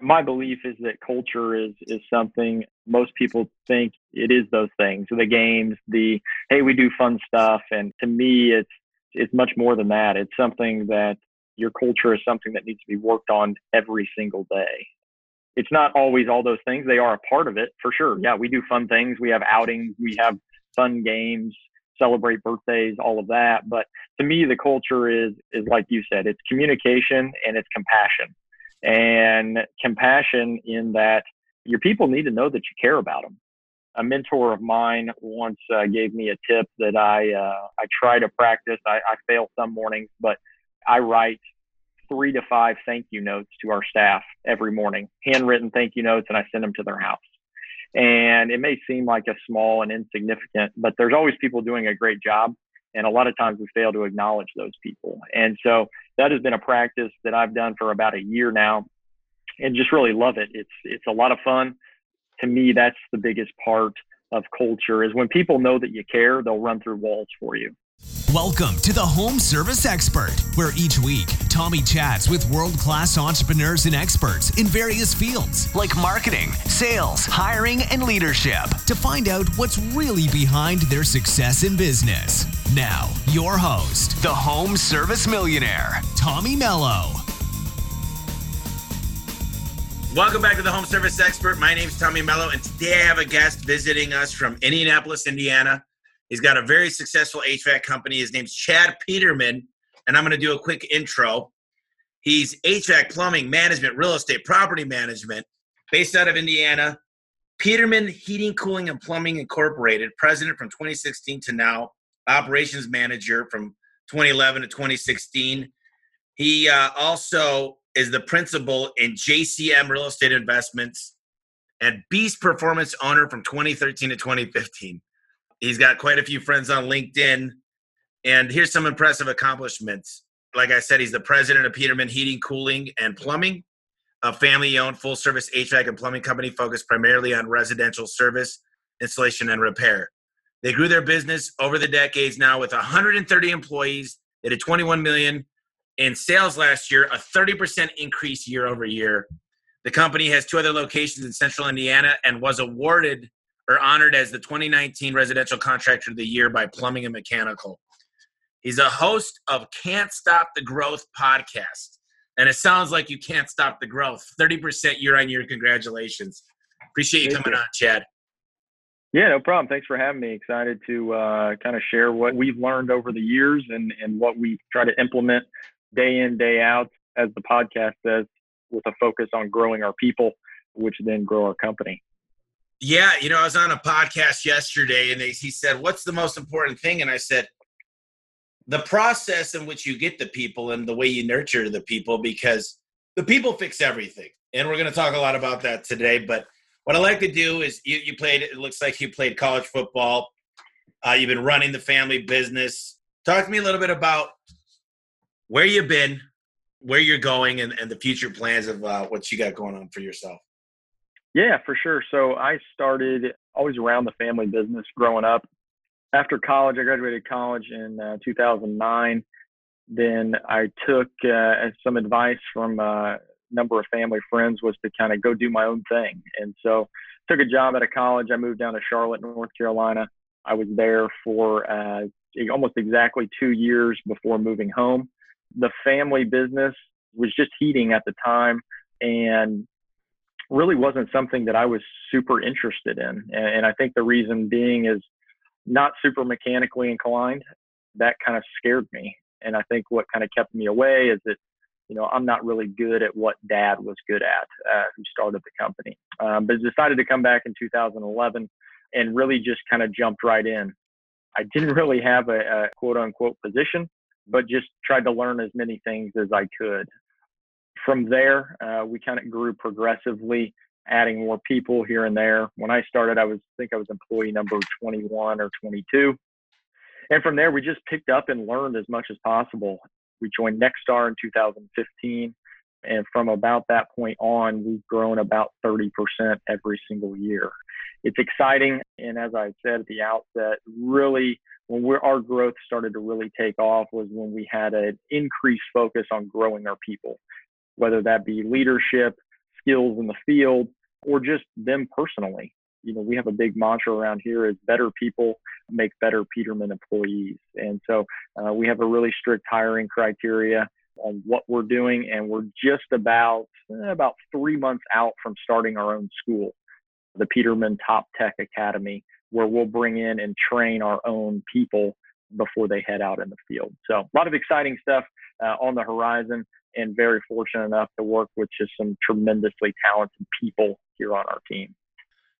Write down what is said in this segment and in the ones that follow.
my belief is that culture is is something most people think it is those things the games the hey we do fun stuff. And to me it's it's much more than that. It's something that your culture is something that needs to be worked on every single day. It's not always all those things. They are a part of it for sure. Yeah we do fun things. We have outings. We have fun games celebrate birthdays all of that. But to me the culture is is like you said it's communication and it's compassion and compassion in that your people need to know that you care about them. A mentor of mine once uh, gave me a tip that I uh, I try to practice. I, I fail some mornings, but I write three to five thank you notes to our staff every morning, handwritten thank you notes, and I send them to their house. And it may seem like a small and insignificant, but there's always people doing a great job. And a lot of times we fail to acknowledge those people. And so that has been a practice that I've done for about a year now and just really love it. It's, it's a lot of fun. To me, that's the biggest part of culture is when people know that you care, they'll run through walls for you. Welcome to the Home Service Expert, where each week Tommy chats with world class entrepreneurs and experts in various fields like marketing, sales, hiring, and leadership to find out what's really behind their success in business. Now, your host, the Home Service Millionaire, Tommy Mello. Welcome back to the Home Service Expert. My name is Tommy Mello, and today I have a guest visiting us from Indianapolis, Indiana. He's got a very successful HVAC company. His name's Chad Peterman, and I'm going to do a quick intro. He's HVAC, plumbing, management, real estate, property management, based out of Indiana. Peterman Heating, Cooling, and Plumbing Incorporated, president from 2016 to now, operations manager from 2011 to 2016. He uh, also is the principal in JCM Real Estate Investments and Beast Performance owner from 2013 to 2015. He's got quite a few friends on LinkedIn. And here's some impressive accomplishments. Like I said, he's the president of Peterman Heating, Cooling, and Plumbing, a family owned full service HVAC and plumbing company focused primarily on residential service, installation, and repair. They grew their business over the decades now with 130 employees. They did 21 million in sales last year, a 30% increase year over year. The company has two other locations in central Indiana and was awarded or honored as the 2019 Residential Contractor of the Year by Plumbing and Mechanical. He's a host of Can't Stop the Growth podcast. And it sounds like you can't stop the growth. 30% year on year. Congratulations. Appreciate you Thank coming you. on, Chad. Yeah, no problem. Thanks for having me. Excited to uh, kind of share what we've learned over the years and, and what we try to implement day in, day out, as the podcast says, with a focus on growing our people, which then grow our company. Yeah, you know, I was on a podcast yesterday and they, he said, What's the most important thing? And I said, The process in which you get the people and the way you nurture the people, because the people fix everything. And we're going to talk a lot about that today. But what I like to do is you, you played, it looks like you played college football. Uh, you've been running the family business. Talk to me a little bit about where you've been, where you're going, and, and the future plans of uh, what you got going on for yourself. Yeah, for sure. So I started always around the family business growing up. After college, I graduated college in uh, 2009. Then I took uh, some advice from uh, a number of family friends was to kind of go do my own thing. And so took a job at a college. I moved down to Charlotte, North Carolina. I was there for uh, almost exactly two years before moving home. The family business was just heating at the time. And really wasn't something that I was super interested in. And, I think the reason being is not super mechanically inclined. That kind of scared me. And I think what kind of kept me away is that, you know, I'm not really good at what dad was good at, uh, who started the company. Um, but decided to come back in 2011 and really just kind of jumped right in. I didn't really have a, a quote unquote position, but just tried to learn as many things as I could from there, uh, we kind of grew progressively, adding more people here and there. When I started, I was I think I was employee number 21 or 22, and from there we just picked up and learned as much as possible. We joined Nexstar in 2015, and from about that point on, we've grown about 30% every single year. It's exciting, and as I said at the outset, really when our growth started to really take off was when we had an increased focus on growing our people whether that be leadership, skills in the field or just them personally. You know, we have a big mantra around here is better people make better Peterman employees. And so uh, we have a really strict hiring criteria on what we're doing. And we're just about, eh, about three months out from starting our own school, the Peterman Top Tech Academy, where we'll bring in and train our own people before they head out in the field. So a lot of exciting stuff uh, on the horizon and very fortunate enough to work with just some tremendously talented people here on our team.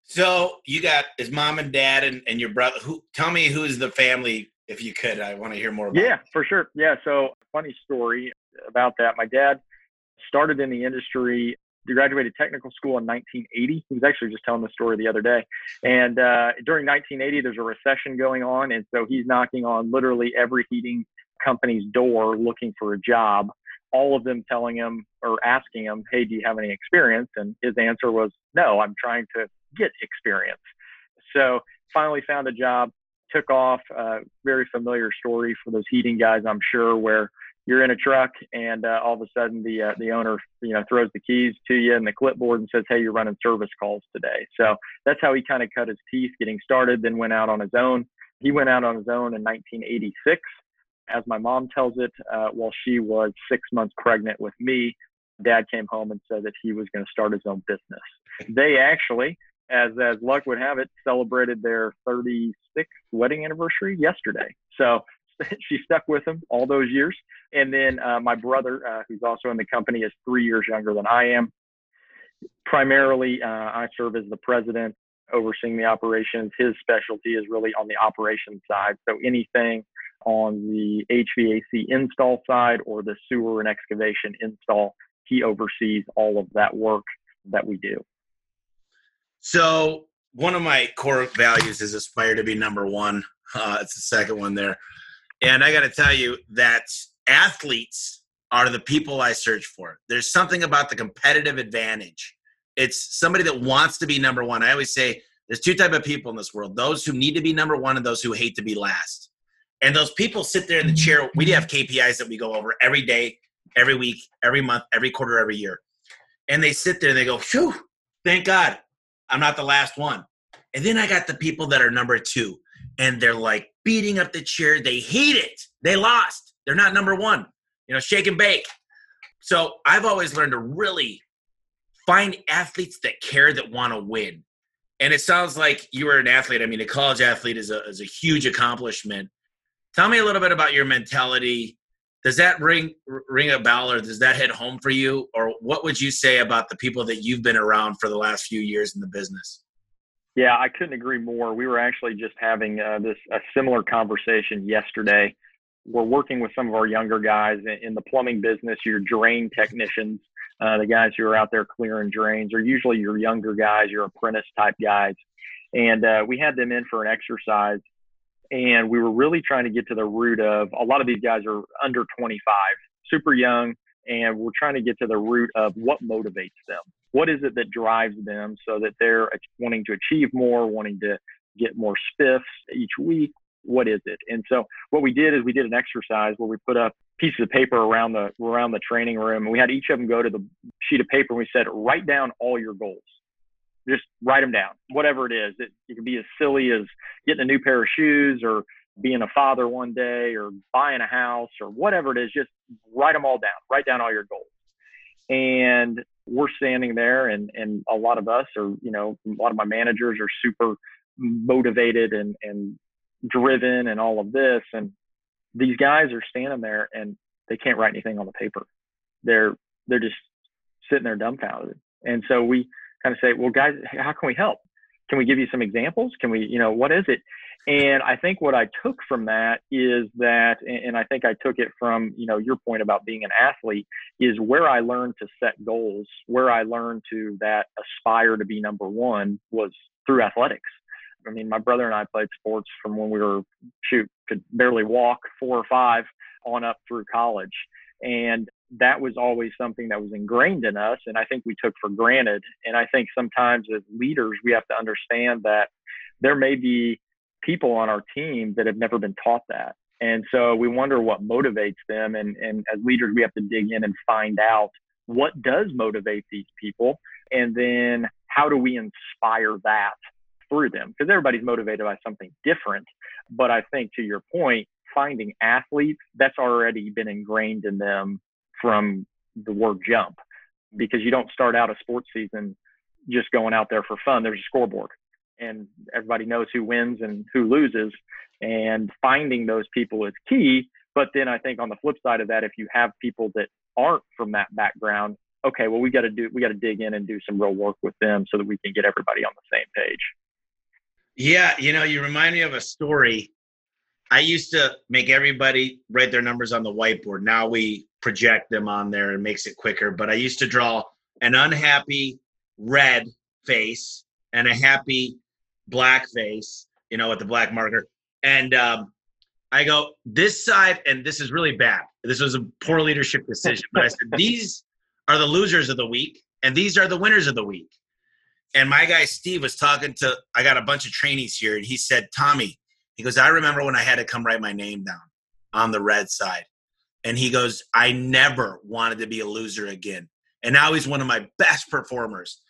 So you got his mom and dad and, and your brother. Who tell me who is the family if you could. I want to hear more. yeah, for sure. Yeah. So funny story about that. My dad started in the industry. He graduated technical school in 1980. He was actually just telling the story the other day. And uh, during 1980, there's a recession going on, and so he's knocking on literally every heating company's door looking for a job. All of them telling him or asking him, "Hey, do you have any experience?" And his answer was, "No, I'm trying to get experience." So finally found a job, took off. Uh, very familiar story for those heating guys, I'm sure, where you're in a truck and uh, all of a sudden the uh, the owner you know throws the keys to you and the clipboard and says hey you're running service calls today. So that's how he kind of cut his teeth getting started then went out on his own. He went out on his own in 1986 as my mom tells it uh, while she was six months pregnant with me dad came home and said that he was going to start his own business. They actually as as luck would have it celebrated their 36th wedding anniversary yesterday. So she stuck with him all those years. And then uh, my brother, uh, who's also in the company, is three years younger than I am. Primarily, uh, I serve as the president, overseeing the operations. His specialty is really on the operations side. So anything on the HVAC install side or the sewer and excavation install, he oversees all of that work that we do. So one of my core values is aspire to be number one. Uh, it's the second one there. And I got to tell you that athletes are the people I search for. There's something about the competitive advantage. It's somebody that wants to be number one. I always say there's two type of people in this world: those who need to be number one and those who hate to be last. And those people sit there in the chair. We have KPIs that we go over every day, every week, every month, every quarter, every year. And they sit there and they go, "Phew, thank God, I'm not the last one." And then I got the people that are number two, and they're like beating up the chair. They hate it. They lost. They're not number one. You know, shake and bake. So I've always learned to really find athletes that care that want to win. And it sounds like you were an athlete. I mean, a college athlete is a, is a huge accomplishment. Tell me a little bit about your mentality. Does that ring ring a bell, or does that hit home for you? Or what would you say about the people that you've been around for the last few years in the business? Yeah, I couldn't agree more. We were actually just having uh, this a similar conversation yesterday. We're working with some of our younger guys in, the plumbing business. Your drain technicians, uh, the guys who are out there clearing drains, are usually your younger guys, your apprentice type guys. And uh, we had them in for an exercise, and we were really trying to get to the root of a lot of these guys are under 25, super young, and we're trying to get to the root of what motivates them what is it that drives them so that they're wanting to achieve more, wanting to get more spiffs each week? What is it? And so what we did is we did an exercise where we put up pieces of paper around the around the training room and we had each of them go to the sheet of paper and we said write down all your goals. Just write them down whatever it is. It, it can be as silly as getting a new pair of shoes or being a father one day or buying a house or whatever it is. Just write them all down. Write down all your goals. And we're standing there and and a lot of us are you know a lot of my managers are super motivated and and driven and all of this. And these guys are standing there and they can't write anything on the paper. They're they're just sitting there dumbfounded. And so we kind of say well guys how can we help? Can we give you some examples? Can we you know what is it and I think what I took from that is that, and I think I took it from, you know, your point about being an athlete is where I learned to set goals, where I learned to that aspire to be number one was through athletics. I mean, my brother and I played sports from when we were, shoot, could barely walk four or five on up through college. And that was always something that was ingrained in us. And I think we took for granted. And I think sometimes as leaders, we have to understand that there may be people on our team that have never been taught that. And so we wonder what motivates them. And, and as leaders, we have to dig in and find out what does motivate these people. And then how do we inspire that through them? Because everybody's motivated by something different. But I think to your point, finding athletes, that's already been ingrained in them from the word jump because you don't start out a sports season just going out there for fun. There's a scoreboard and everybody knows who wins and who loses. And finding those people is key. But then I think on the flip side of that, if you have people that aren't from that background, okay, well, we got to do, we got to dig in and do some real work with them so that we can get everybody on the same page. Yeah. You know, you remind me of a story. I used to make everybody write their numbers on the whiteboard. Now we project them on there and makes it quicker. But I used to draw an unhappy red face and a happy black face, you know, with the black marker. And um, I go, this side, and this is really bad. This was a poor leadership decision. But I said, these are the losers of the week, and these are the winners of the week. And my guy Steve was talking to, I got a bunch of trainees here, and he said, Tommy, he goes, I remember when I had to come write my name down on the red side. And he goes, I never wanted to be a loser again. And now he's one of my best performers.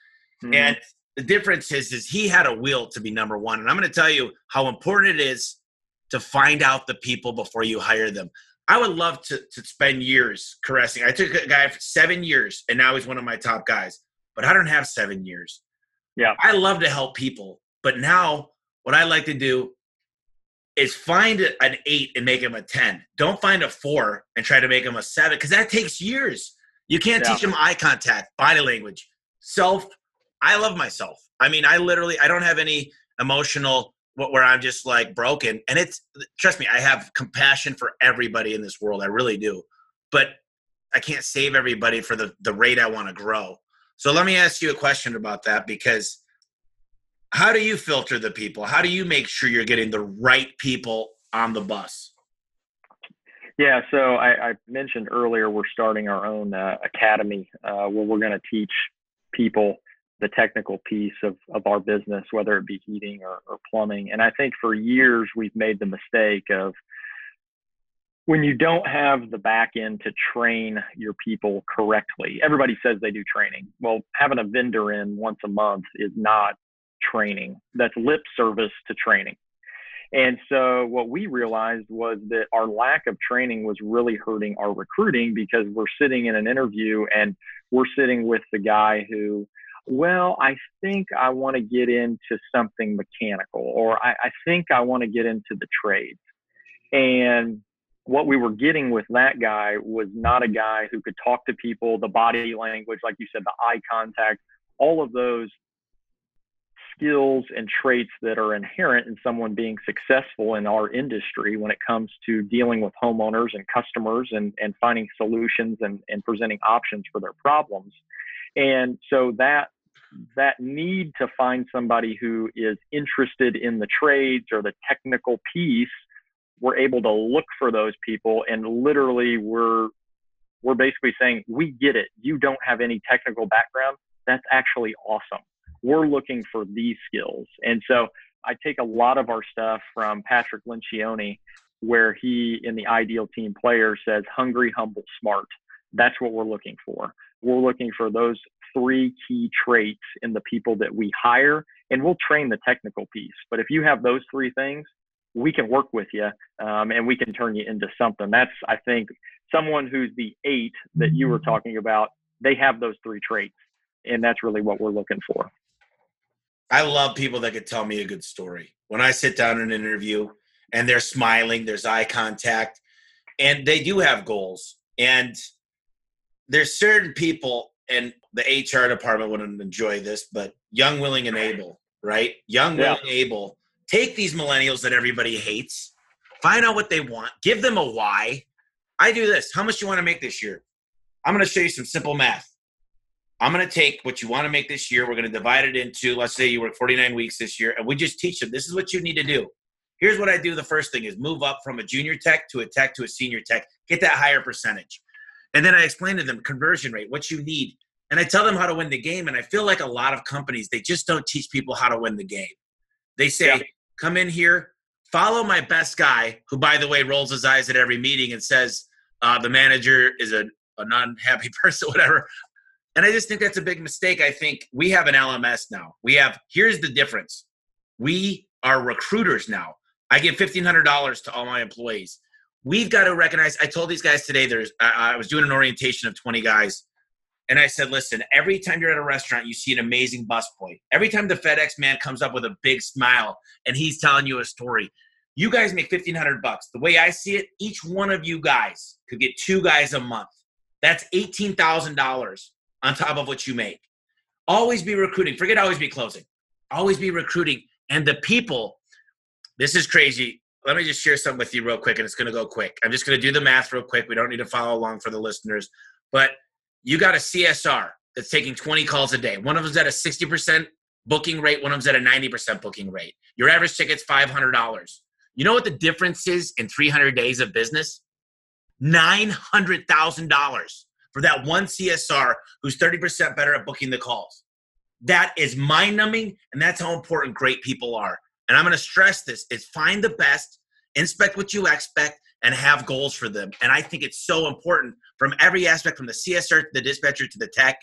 Mm-hmm. And the difference is, is he had a will to be number one. And I'm going to tell you how important it is to find out the people before you hire them. I would love to, to spend years caressing. I took a guy for seven years and now he's one of my top guys, but I don't have seven years. Yeah. I love to help people, but now what I like to do is find an eight and make him a 10. Don't find a four and try to make him a seven because that takes years. You can't yeah. teach him eye contact, body language, self. I love myself. I mean, I literally, I don't have any emotional where I'm just like broken. And it's, trust me, I have compassion for everybody in this world. I really do. But I can't save everybody for the, the rate I want to grow. So let me ask you a question about that because how do you filter the people? How do you make sure you're getting the right people on the bus? Yeah, so I, I mentioned earlier we're starting our own uh, academy uh, where we're going to teach people the technical piece of, of our business, whether it be heating or, or plumbing. And I think for years we've made the mistake of when you don't have the back end to train your people correctly, everybody says they do training. Well, having a vendor in once a month is not training. That's lip service to training. And so what we realized was that our lack of training was really hurting our recruiting because we're sitting in an interview and we're sitting with the guy who, well, I think I want to get into something mechanical or I, I think I want to get into the trades. And what we were getting with that guy was not a guy who could talk to people, the body language, like you said, the eye contact, all of those skills and traits that are inherent in someone being successful in our industry when it comes to dealing with homeowners and customers and, and finding solutions and, and presenting options for their problems. And so that that need to find somebody who is interested in the trades or the technical piece, we're able to look for those people and literally we're we're basically saying, we get it. You don't have any technical background. That's actually awesome we're looking for these skills. And so I take a lot of our stuff from Patrick Lencioni, where he, in the ideal team player, says hungry, humble, smart. That's what we're looking for. We're looking for those three key traits in the people that we hire, and we'll train the technical piece. But if you have those three things, we can work with you um, and we can turn you into something. That's, I think, someone who's the eight that you were talking about, they have those three traits. And that's really what we're looking for. I love people that could tell me a good story. When I sit down in an interview and they're smiling, there's eye contact, and they do have goals. And there's certain people, and the HR department wouldn't enjoy this, but young, willing, and able, right? Young, yeah. willing, able. Take these millennials that everybody hates, find out what they want, give them a why. I do this. How much do you want to make this year? I'm going to show you some simple math. I'm going to take what you want to make this year. We're going to divide it into, let's say you work 49 weeks this year, and we just teach them this is what you need to do. Here's what I do. The first thing is move up from a junior tech to a tech to a senior tech, get that higher percentage. And then I explain to them conversion rate, what you need. And I tell them how to win the game. And I feel like a lot of companies, they just don't teach people how to win the game. They say, yeah. come in here, follow my best guy, who, by the way, rolls his eyes at every meeting and says, uh, the manager is a, a non happy person, whatever And I just think that's a big mistake. I think we have an LMS now. We have, here's the difference we are recruiters now. I give $1,500 to all my employees. We've got to recognize, I told these guys today, there's, I, I was doing an orientation of 20 guys. And I said, listen, every time you're at a restaurant, you see an amazing busboy. Every time the FedEx man comes up with a big smile and he's telling you a story, you guys make 1500 bucks. The way I see it, each one of you guys could get two guys a month. That's $18,000 on top of what you make. Always be recruiting. Forget always be closing. Always be recruiting. And the people, this is crazy. Let me just share something with you real quick, and it's going to go quick. I'm just going to do the math real quick. We don't need to follow along for the listeners. But you got a CSR that's taking 20 calls a day. One of them's at a 60% booking rate, one of them's at a 90% booking rate. Your average ticket's $500. You know what the difference is in 300 days of business? $900,000 for that one CSR who's 30% better at booking the calls. That is mind numbing, and that's how important great people are. And I'm going to stress this is find the best, inspect what you expect, and have goals for them. And I think it's so important from every aspect from the CSR to the dispatcher to the tech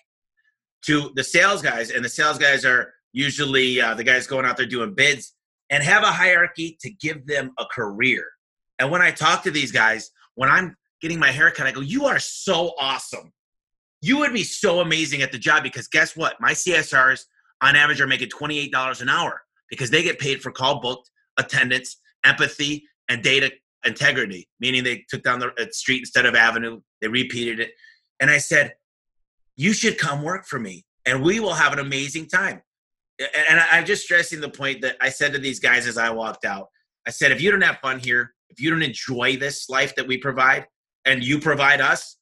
to the sales guys. And the sales guys are usually uh, the guys going out there doing bids and have a hierarchy to give them a career. And when I talk to these guys, when I'm getting my haircut, I go, You are so awesome. You would be so amazing at the job because guess what? My CSRs on average are making $28 an hour because they get paid for call booked, attendance, empathy, and data integrity, meaning they took down the uh, street instead of avenue, they repeated it. And I said, You should come work for me and we will have an amazing time. And I'm just stressing the point that I said to these guys as I walked out I said, If you don't have fun here, if you don't enjoy this life that we provide and you provide us,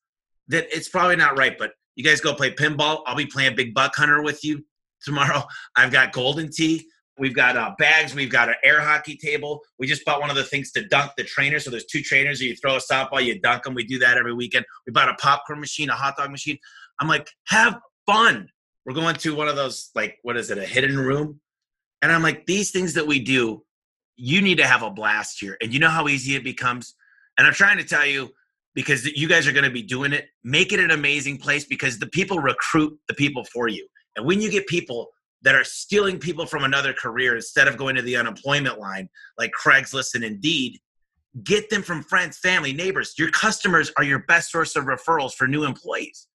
that it's probably not right. But you guys go play pinball. I'll be playing Big Buck Hunter with you tomorrow. I've got Golden Tee. We've got uh, bags. We've got an air hockey table. We just bought one of the things to dunk the trainers. So there's two trainers. You throw a softball, you dunk them. We do that every weekend. We bought a popcorn machine, a hot dog machine. I'm like, have fun. We're going to one of those, like, what is it, a hidden room? And I'm like, these things that we do, you need to have a blast here. And you know how easy it becomes? And I'm trying to tell you, because you guys are going to be doing it, make it an amazing place because the people recruit the people for you. And when you get people that are stealing people from another career instead of going to the unemployment line like Craigslist and Indeed, get them from friends, family, neighbors. Your customers are your best source of referrals for new employees.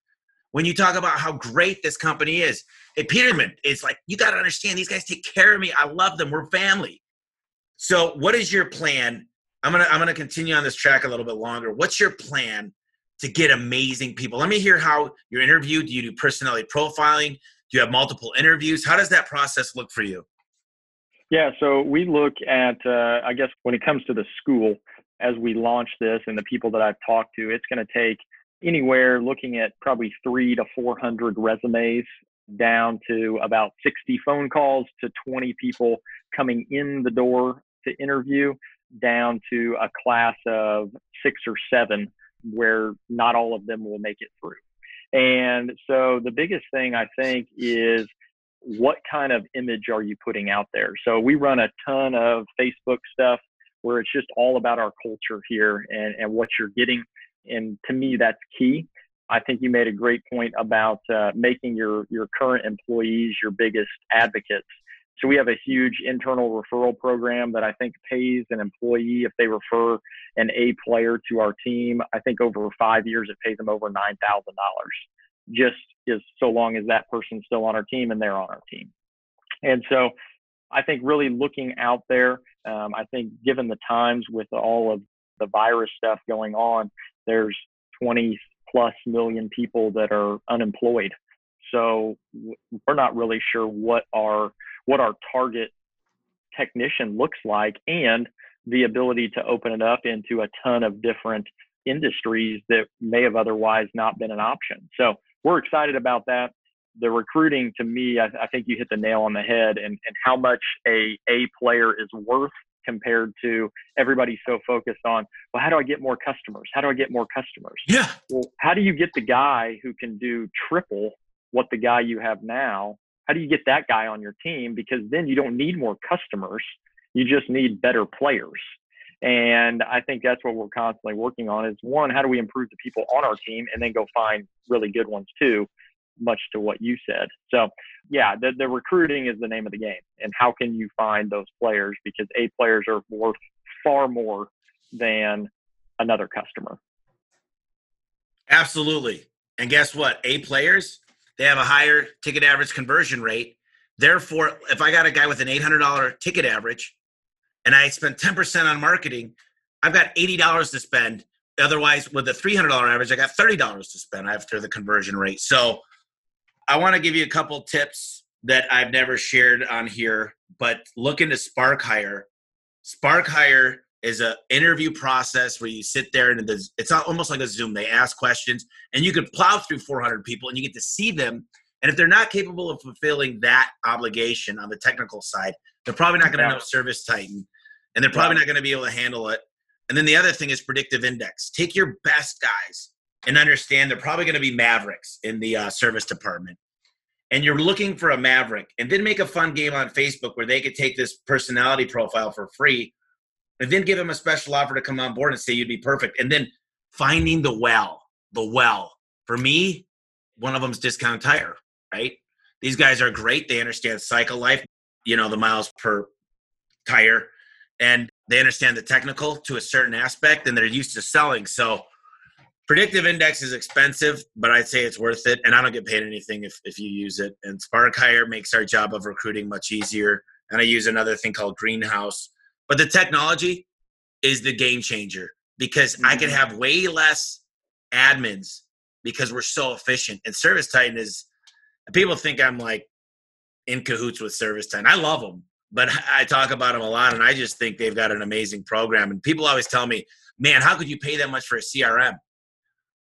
When you talk about how great this company is, hey, Peterman, it's like, you got to understand these guys take care of me. I love them. We're family. So, what is your plan? I'm gonna I'm gonna continue on this track a little bit longer. What's your plan to get amazing people? Let me hear how you're interviewed. Do you do personality profiling? Do you have multiple interviews? How does that process look for you? Yeah, so we look at, uh, I guess, when it comes to the school, as we launch this and the people that I've talked to, it's going to take anywhere looking at probably three to 400 resumes down to about 60 phone calls to 20 people coming in the door to interview, down to a class of six or seven where not all of them will make it through. And so the biggest thing I think is what kind of image are you putting out there? So we run a ton of Facebook stuff where it's just all about our culture here and, and what you're getting. And to me, that's key. I think you made a great point about uh, making your, your current employees your biggest advocates. So we have a huge internal referral program that I think pays an employee if they refer an A player to our team. I think over five years it pays them over nine thousand dollars, just as so long as that person's still on our team and they're on our team. And so I think really looking out there, um, I think given the times with all of the virus stuff going on, there's 20 plus million people that are unemployed. So we're not really sure what our what our target technician looks like and the ability to open it up into a ton of different industries that may have otherwise not been an option. So we're excited about that. The recruiting to me, I, I think you hit the nail on the head and, and how much a A player is worth compared to everybody so focused on, well, how do I get more customers? How do I get more customers? Yeah. Well, how do you get the guy who can do triple what the guy you have now how do you get that guy on your team? Because then you don't need more customers. You just need better players. And I think that's what we're constantly working on is one, how do we improve the people on our team and then go find really good ones too? much to what you said. So, yeah, the, the recruiting is the name of the game. And how can you find those players? Because A players are worth far more than another customer. Absolutely. And guess what? A players, they have a higher ticket average conversion rate. Therefore, if I got a guy with an $800 ticket average and I spend 10% on marketing, I've got $80 to spend. Otherwise, with a $300 average, I got $30 to spend after the conversion rate. So I want to give you a couple tips that I've never shared on here, but look into Spark Hire. Spark Hire is an interview process where you sit there and it's almost like a Zoom. They ask questions and you can plow through 400 people and you get to see them. And if they're not capable of fulfilling that obligation on the technical side, they're probably not going to yeah. know ServiceTitan and they're probably yeah. not going to be able to handle it. And then the other thing is predictive index. Take your best guys and understand they're probably going to be mavericks in the uh, service department. And you're looking for a maverick, and then make a fun game on Facebook where they could take this personality profile for free and then give them a special offer to come on board and say you'd be perfect. And then finding the well, the well. For me, one of them's discount tire, right? These guys are great. They understand cycle life, you know, the miles per tire, and they understand the technical to a certain aspect, and they're used to selling. So, predictive index is expensive, but I'd say it's worth it. And I don't get paid anything if, if you use it. And Spark Hire makes our job of recruiting much easier. And I use another thing called Greenhouse but the technology is the game changer because mm-hmm. I can mm-hmm. have way less admins because we're so efficient. And ServiceTitan is, people think I'm like in cahoots with Service ServiceTitan. I love them, but I talk about them a lot and I just think they've got an amazing program. And people always tell me, man, how could you pay that much for a CRM?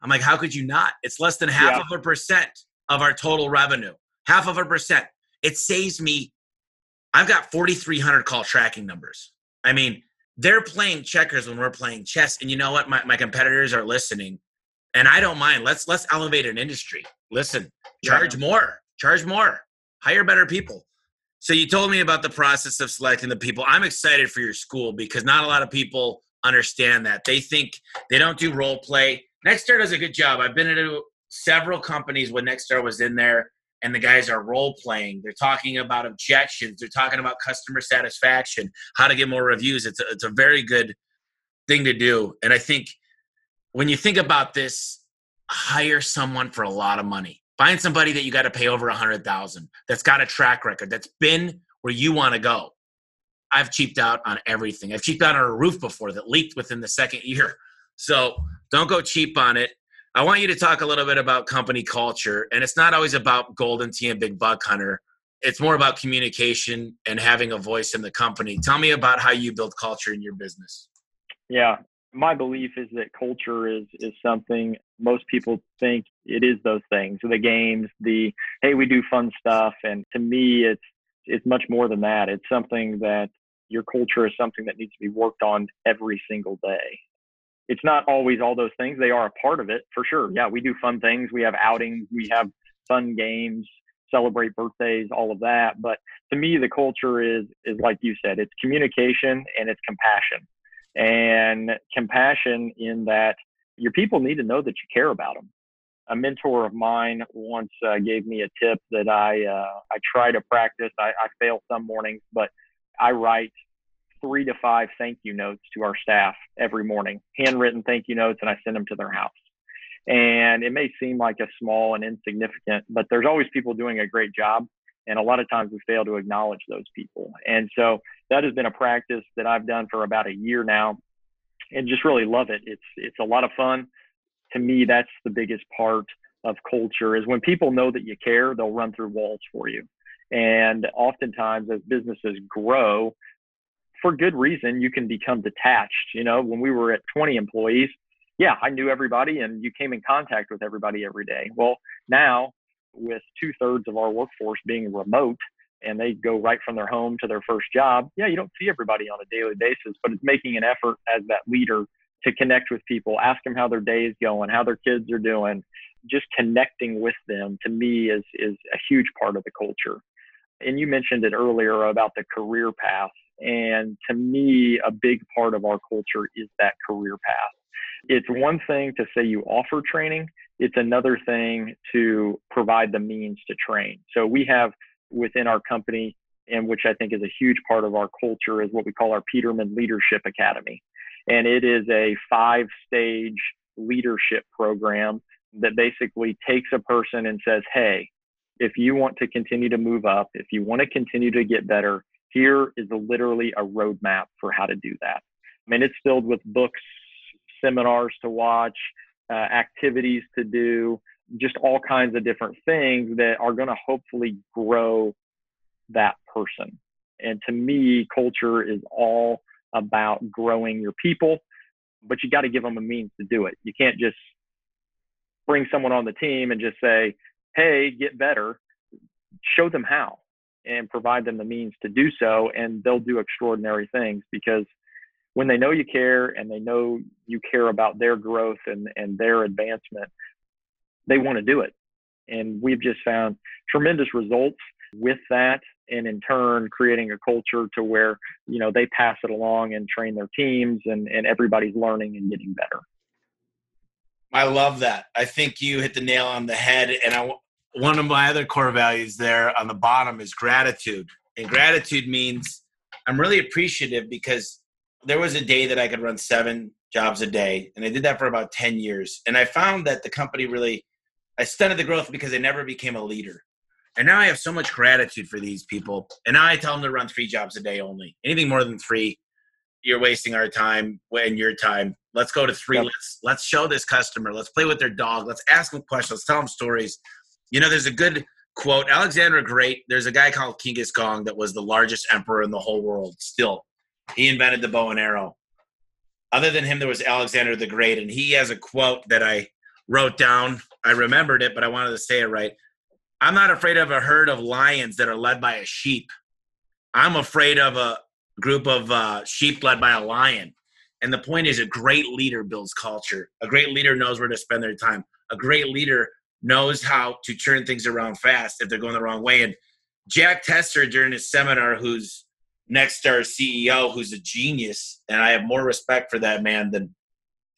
I'm like, how could you not? It's less than half yeah. of a percent of our total revenue. Half of a percent. It saves me. I've got 4,300 call tracking numbers. I mean, they're playing checkers when we're playing chess. And you know what? My, my competitors are listening. And I don't mind. Let's let's elevate an industry. Listen, charge yeah. more, charge more, hire better people. So you told me about the process of selecting the people. I'm excited for your school because not a lot of people understand that. They think they don't do role play. Nexstar does a good job. I've been to several companies when Nexstar was in there and the guys are role playing. They're talking about objections. They're talking about customer satisfaction, how to get more reviews. It's a, it's a very good thing to do. And I think when you think about this, hire someone for a lot of money. Find somebody that you got to pay over a hundred thousand. That's got a track record. That's been where you want to go. I've cheaped out on everything. I've cheaped out on a roof before that leaked within the second year. So don't go cheap on it. I want you to talk a little bit about company culture. And it's not always about golden tee and big buck hunter. It's more about communication and having a voice in the company. Tell me about how you build culture in your business. Yeah. My belief is that culture is is something most people think it is those things. The games, the hey, we do fun stuff. And to me it's it's much more than that. It's something that your culture is something that needs to be worked on every single day it's not always all those things. They are a part of it for sure. Yeah, we do fun things. We have outings. We have fun games, celebrate birthdays, all of that. But to me, the culture is is like you said. It's communication and it's compassion, and compassion in that your people need to know that you care about them. A mentor of mine once uh, gave me a tip that I uh, I try to practice. I, I fail some mornings, but I write three to five thank you notes to our staff every morning, handwritten thank you notes, and I send them to their house. And it may seem like a small and insignificant, but there's always people doing a great job. And a lot of times we fail to acknowledge those people. And so that has been a practice that I've done for about a year now and just really love it. It's it's a lot of fun. To me, that's the biggest part of culture is when people know that you care, they'll run through walls for you. And oftentimes as businesses grow, for good reason, you can become detached. You know, when we were at 20 employees, yeah, I knew everybody and you came in contact with everybody every day. Well, now with two thirds of our workforce being remote and they go right from their home to their first job, yeah, you don't see everybody on a daily basis, but it's making an effort as that leader to connect with people, ask them how their day is going, how their kids are doing. Just connecting with them to me is is a huge part of the culture. And you mentioned it earlier about the career path and to me, a big part of our culture is that career path. It's one thing to say you offer training, it's another thing to provide the means to train. So we have within our company, and which I think is a huge part of our culture, is what we call our Peterman Leadership Academy. And it is a five stage leadership program that basically takes a person and says, hey, if you want to continue to move up, if you want to continue to get better, here is literally a roadmap for how to do that. I mean, it's filled with books, seminars to watch, uh, activities to do, just all kinds of different things that are going to hopefully grow that person. And to me, culture is all about growing your people, but you got to give them a means to do it. You can't just bring someone on the team and just say, hey, get better. Show them how and provide them the means to do so, and they'll do extraordinary things because when they know you care and they know you care about their growth and, and their advancement, they want to do it. And we've just found tremendous results with that and in turn creating a culture to where you know they pass it along and train their teams and, and everybody's learning and getting better i love that i think you hit the nail on the head and i one of my other core values there on the bottom is gratitude and gratitude means i'm really appreciative because there was a day that i could run seven jobs a day and i did that for about 10 years and i found that the company really i stunted the growth because I never became a leader and now I have so much gratitude for these people. And now I tell them to run three jobs a day only. Anything more than three, you're wasting our time and your time. Let's go to three. Yep. Let's let's show this customer. Let's play with their dog. Let's ask them questions. Let's tell them stories. You know, there's a good quote. Alexander Great. There's a guy called Genghis Khan that was the largest emperor in the whole world. Still, he invented the bow and arrow. Other than him, there was Alexander the Great, and he has a quote that I wrote down. I remembered it, but I wanted to say it right. I'm not afraid of a herd of lions that are led by a sheep. I'm afraid of a group of uh, sheep led by a lion. And the point is, a great leader builds culture. A great leader knows where to spend their time. A great leader knows how to turn things around fast if they're going the wrong way. And Jack Tester, during his seminar, who's Nexstar CEO, who's a genius, and I have more respect for that man than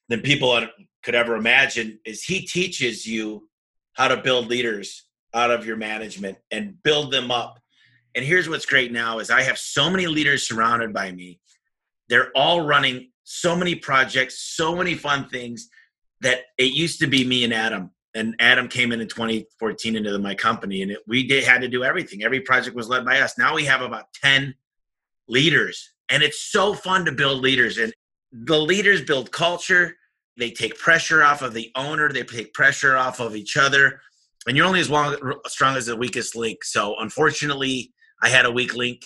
than people could ever imagine, is he teaches you how to build leaders out of your management and build them up. And here's what's great now is I have so many leaders surrounded by me. They're all running so many projects, so many fun things that it used to be me and Adam. And Adam came in in 2014 into my company, and it, we did had to do everything. Every project was led by us. Now we have about 10 leaders, and it's so fun to build leaders. And the leaders build culture. They take pressure off of the owner. They take pressure off of each other and you're only as long, strong as the weakest link. So unfortunately, I had a weak link.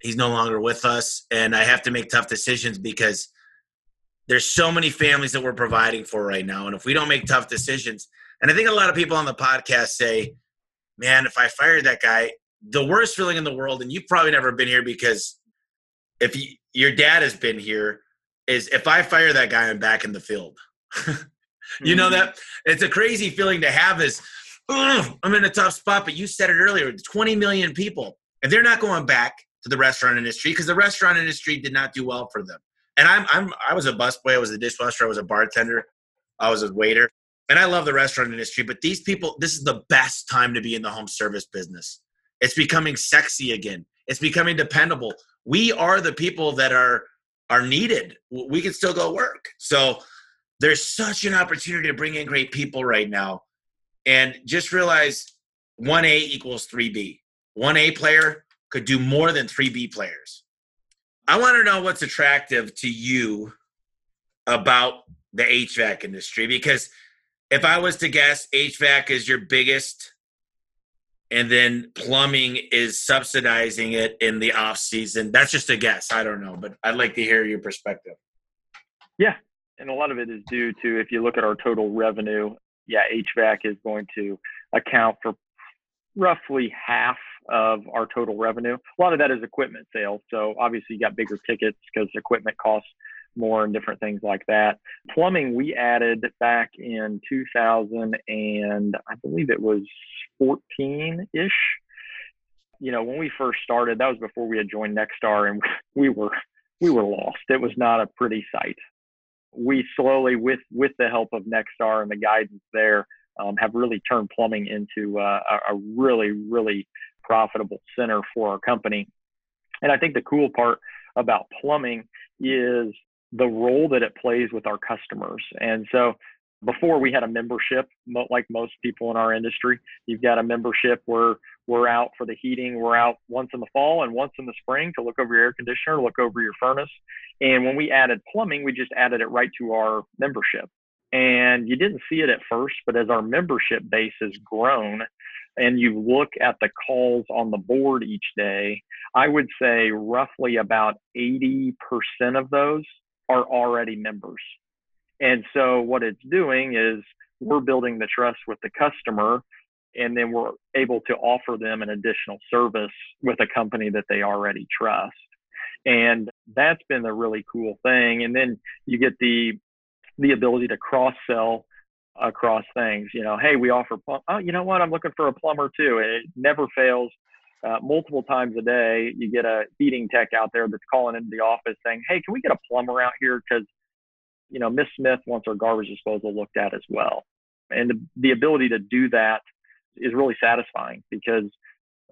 He's no longer with us, and I have to make tough decisions because there's so many families that we're providing for right now. And if we don't make tough decisions, and I think a lot of people on the podcast say, "Man, if I fired that guy, the worst feeling in the world." And you've probably never been here because if you, your dad has been here, is if I fire that guy, I'm back in the field. you mm-hmm. know that it's a crazy feeling to have. Is I'm in a tough spot. But you said it earlier 20 million people, and they're not going back to the restaurant industry because the restaurant industry did not do well for them. And I'm, I'm, I was a busboy, I was a dishwasher, I was a bartender, I was a waiter, and I love the restaurant industry. But these people, this is the best time to be in the home service business. It's becoming sexy again. It's becoming dependable. We are the people that are are needed. We can still go work. So there's such an opportunity to bring in great people right now and just realize 1A equals 3B. 1A player could do more than 3B players. I want to know what's attractive to you about the HVAC industry because if I was to guess, HVAC is your biggest, and then plumbing is subsidizing it in the off season. That's just a guess. I don't know, but I'd like to hear your perspective. Yeah, and a lot of it is due to if you look at our total revenue, yeah, HVAC is going to account for roughly half of our total revenue. A lot of that is equipment sales. So obviously you got bigger tickets because equipment costs more and different things like that. Plumbing we added back in 2000 and I believe it was 14 ish. You know, when we first started, that was before we had joined Nexstar and we were we were lost. It was not a pretty sight we slowly, with with the help of Nexstar and the guidance there, um, have really turned plumbing into uh, a really, really profitable center for our company. And I think the cool part about plumbing is the role that it plays with our customers. And so before we had a membership, like most people in our industry, you've got a membership where we're out for the heating. We're out once in the fall and once in the spring to look over your air conditioner, look over your furnace. And when we added plumbing, we just added it right to our membership. And you didn't see it at first, but as our membership base has grown and you look at the calls on the board each day, I would say roughly about 80% of those are already members. And so what it's doing is we're building the trust with the customer and then we're able to offer them an additional service with a company that they already trust. And that's been the really cool thing. And then you get the the ability to cross sell across things. You know, hey, we offer. Oh, you know what? I'm looking for a plumber too. It never fails. Uh, multiple times a day, you get a heating tech out there that's calling into the office saying, "Hey, can we get a plumber out here? Because, you know, Miss Smith wants her garbage disposal looked at as well." And the, the ability to do that is really satisfying because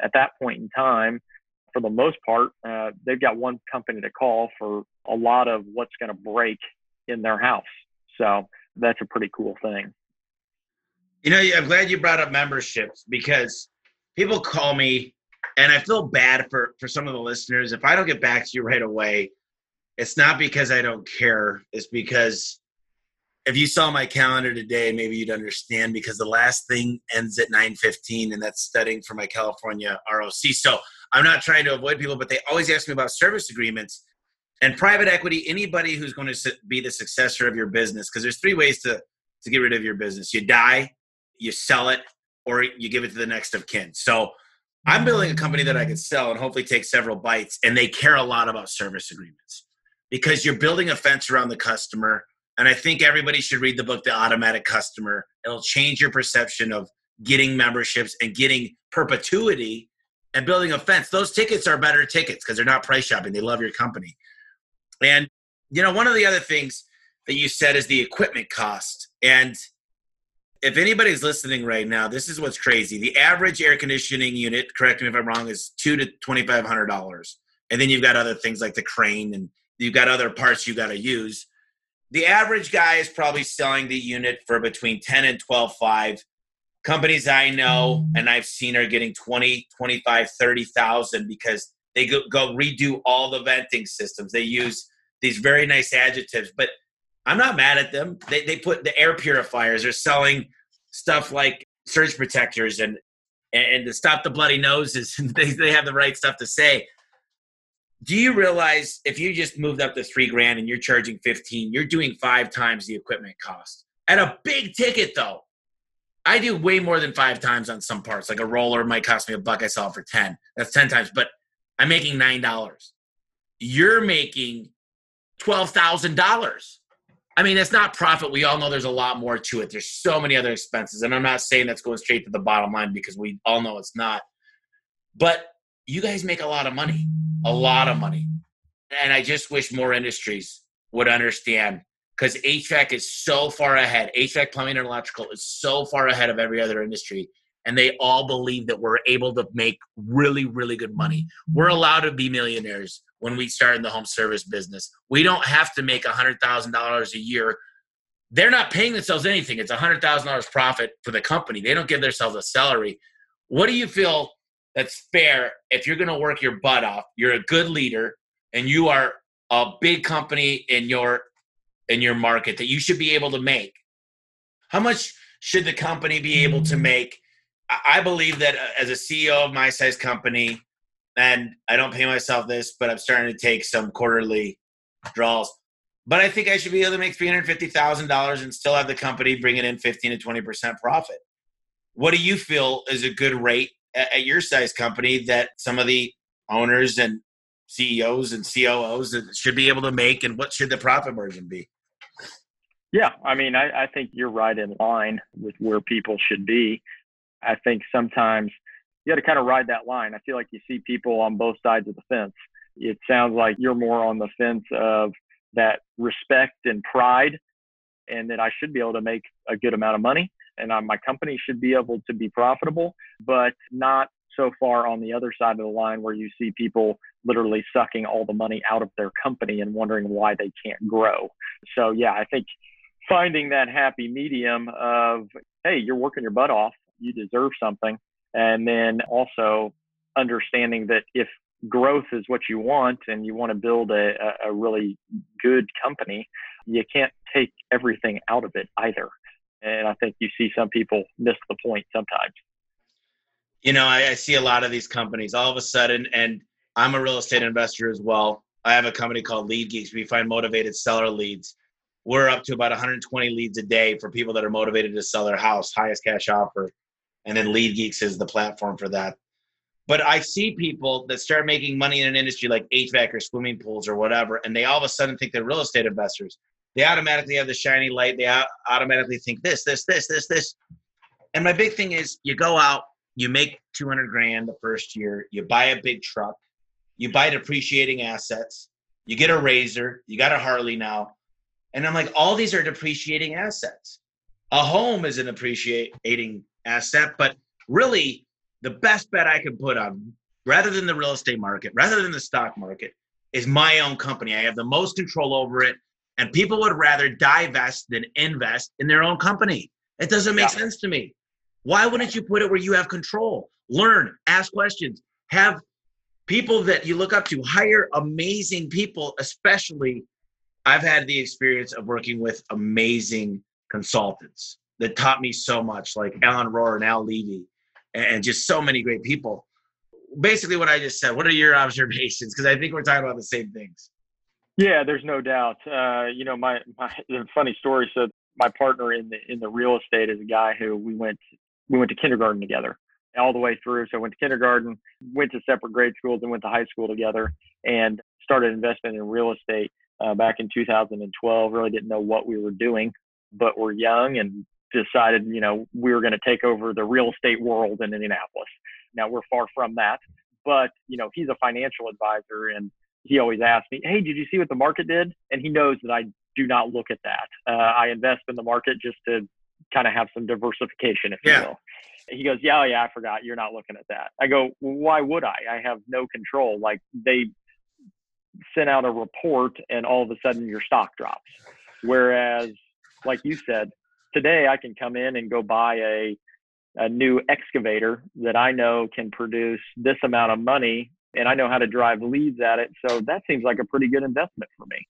at that point in time, for the most part, uh, they've got one company to call for a lot of what's going to break in their house. So that's a pretty cool thing. You know, I'm glad you brought up memberships because people call me and I feel bad for, for some of the listeners. If I don't get back to you right away, it's not because I don't care. It's because if you saw my calendar today, maybe you'd understand because the last thing ends at 9:15, and that's studying for my California ROC. So I'm not trying to avoid people, but they always ask me about service agreements and private equity. Anybody who's going to be the successor of your business, because there's three ways to to get rid of your business: you die, you sell it, or you give it to the next of kin. So I'm mm-hmm. building a company that I can sell and hopefully take several bites, and they care a lot about service agreements because you're building a fence around the customer and I think everybody should read the book, The Automatic Customer. It'll change your perception of getting memberships and getting perpetuity and building a fence. Those tickets are better tickets because they're not price shopping. They love your company. And, you know, one of the other things that you said is the equipment cost. And if anybody's listening right now, this is what's crazy. The average air conditioning unit, correct me if I'm wrong, is two to twenty five hundred dollars. And then you've got other things like the crane and you've got other parts you got to use the average guy is probably selling the unit for between 10 and 12 5 companies i know and i've seen are getting 20 25 30,000 because they go, go redo all the venting systems they use these very nice adjectives but i'm not mad at them they, they put the air purifiers they're selling stuff like surge protectors and and to stop the bloody noses they, they have the right stuff to say. Do you realize if you just moved up to three grand and you're charging 15 you're doing five times the equipment cost? At a big ticket though. I do way more than five times on some parts like a roller might cost me a buck i sell for 10 that's 10 times but i'm making nine dollars. You're making $12000 i mean it's not profit we all know there's a lot more to it there's so many other expenses and i'm not saying that's going straight to the bottom line because we all know it's not but you guys make a lot of money a lot of money. And I just wish more industries would understand because HVAC is so far ahead. HVAC, plumbing, and electrical is so far ahead of every other industry. And they all believe that we're able to make really, really good money. We're allowed to be millionaires when we start in the home service business. We don't have to make $100,000 a year. They're not paying themselves anything. It's $100,000 profit for the company. They don't give themselves a salary. What do you feel that's fair if you're going to work your butt off you're a good leader and you are a big company in your in your market that you should be able to make how much should the company be able to make i believe that uh, as a ceo of my size company and i don't pay myself this but i'm starting to take some quarterly draws but i think i should be able to make $350000 and still have the company bringing in 15 to 20% profit what do you feel is a good rate at, your size company that some of the owners and CEOs and COOs should be able to make, and what should the profit margin be? Yeah, I mean, I, I think you're right in line with where people should be. I think sometimes you got to kind of ride that line. I feel like you see people on both sides of the fence. It sounds like you're more on the fence of that respect and pride and that I should be able to make a good amount of money and my company should be able to be profitable, but not so far on the other side of the line where you see people literally sucking all the money out of their company and wondering why they can't grow. So, yeah, I think finding that happy medium of, hey, you're working your butt off, you deserve something. And then also understanding that if growth is what you want and you want to build a, a really good company, you can't take everything out of it either. And I think you see some people miss the point sometimes. You know, I, I see a lot of these companies all of a sudden, and I'm a real estate investor as well. I have a company called Lead Geeks. We find motivated seller leads. We're up to about 120 leads a day for people that are motivated to sell their house, highest cash offer. And then Lead Geeks is the platform for that. But I see people that start making money in an industry like HVAC or swimming pools or whatever, and they all of a sudden think they're real estate investors they automatically have the shiny light. They automatically think this, this, this, this, this. And my big thing is you go out, you make 200 grand the first year, you buy a big truck, you buy depreciating assets, you get a razor, you got a Harley now. And I'm like, all these are depreciating assets. A home is an appreciating asset, but really the best bet I can put on, rather than the real estate market, rather than the stock market, is my own company. I have the most control over it. And people would rather divest than invest in their own company. It doesn't make yeah. sense to me. Why wouldn't you put it where you have control? Learn, ask questions, have people that you look up to, hire amazing people, especially. I've had the experience of working with amazing consultants that taught me so much, like Alan Rohr and Al Levy, and just so many great people. Basically, what I just said. What are your observations? Because I think we're talking about the same things. Yeah, there's no doubt. Uh, you know, my, my funny story. So my partner in the in the real estate is a guy who we went we went to kindergarten together all the way through. So I went to kindergarten, went to separate grade schools, and went to high school together, and started investing in real estate uh, back in 2012. Really didn't know what we were doing, but we're young and decided, you know, we were going to take over the real estate world in Indianapolis. Now we're far from that, but you know, he's a financial advisor and he always asks me, "Hey, did you see what the market did?" And he knows that I do not look at that. Uh, I invest in the market just to kind of have some diversification, if yeah. you will. He goes, "Yeah, oh, yeah, I forgot. You're not looking at that." I go, "Why would I? I have no control. Like they sent out a report, and all of a sudden your stock drops. Whereas, like you said, today I can come in and go buy a a new excavator that I know can produce this amount of money and I know how to drive leads at it. So that seems like a pretty good investment for me.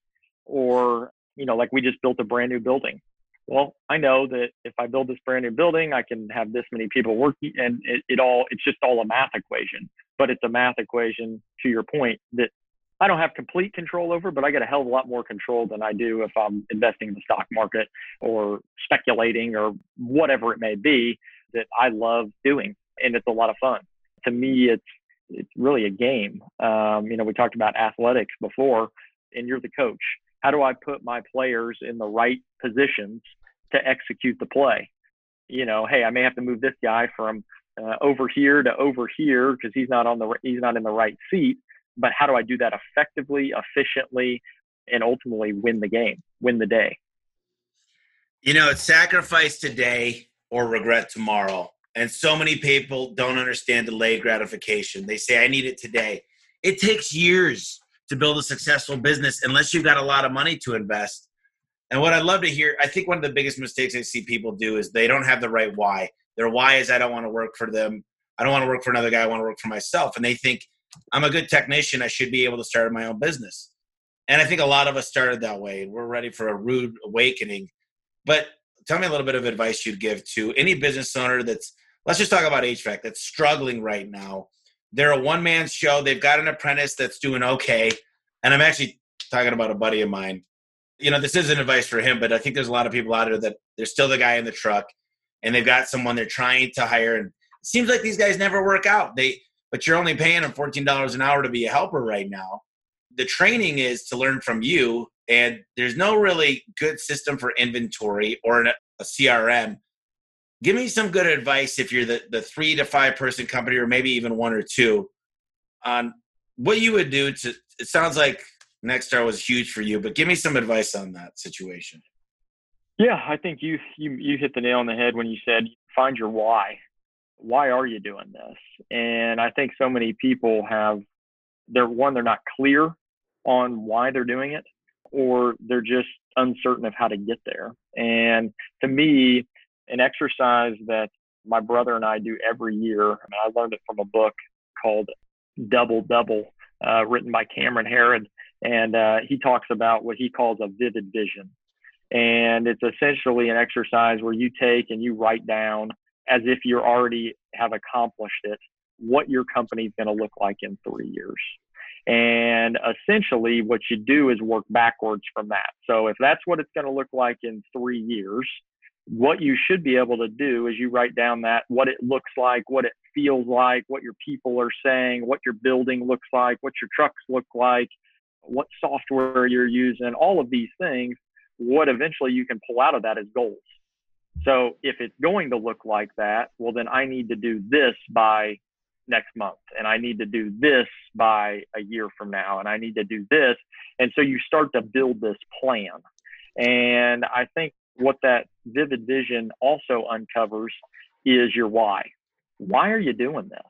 Or, you know, like we just built a brand new building. Well, I know that if I build this brand new building, I can have this many people working and it, it all, it's just all a math equation, but it's a math equation to your point that I don't have complete control over, but I get a hell of a lot more control than I do if I'm investing in the stock market or speculating or whatever it may be that I love doing. And it's a lot of fun. To me, it's it's really a game. Um, you know, we talked about athletics before, and you're the coach. How do I put my players in the right positions to execute the play? You know, hey, I may have to move this guy from uh, over here to over here because he's not on the he's not in the right seat. But how do I do that effectively, efficiently, and ultimately win the game, win the day? You know, it's sacrifice today or regret tomorrow. And so many people don't understand delayed gratification. They say, I need it today. It takes years to build a successful business unless you've got a lot of money to invest. And what I'd love to hear, I think one of the biggest mistakes I see people do is they don't have the right why. Their why is I don't want to work for them. I don't want to work for another guy. I want to work for myself. And they think I'm a good technician. I should be able to start my own business. And I think a lot of us started that way. We're ready for a rude awakening. But tell me a little bit of advice you'd give to any business owner that's let's just talk about HVAC that's struggling right now. They're a one man show. They've got an apprentice that's doing okay. And I'm actually talking about a buddy of mine. You know, this isn't advice for him, but I think there's a lot of people out there that they're still the guy in the truck and they've got someone they're trying to hire. And it seems like these guys never work out. They, but you're only paying them $14 an hour to be a helper right now. The training is to learn from you, and there's no really good system for inventory or a CRM give me some good advice if you're the, the three to five person company or maybe even one or two on what you would do to it sounds like Nexstar was huge for you but give me some advice on that situation Yeah, I think you you you hit the nail on the head when you said find your why. Why are you doing this? And I think so many people have they're one they're not clear on why they're doing it or they're just uncertain of how to get there. And to me, an exercise that my brother and I do every year, I, I learned it from a book called Double Double, uh, written by Cameron Herold. And uh, he talks about what he calls a vivid vision. And it's essentially an exercise where you take and you write down as if you already have accomplished it, what your company is going to look like in three years. And essentially, what you do is work backwards from that. So, if that's what it's going to look like in three years, what you should be able to do is you write down that what it looks like, what it feels like, what your people are saying, what your building looks like, what your trucks look like, what software you're using, all of these things. What eventually you can pull out of that is goals. So if it's going to look like that, well, then I need to do this by next month and I need to do this by a year from now and I need to do this. And so you start to build this plan. And I think what that vivid vision also uncovers is your why. Why are you doing this?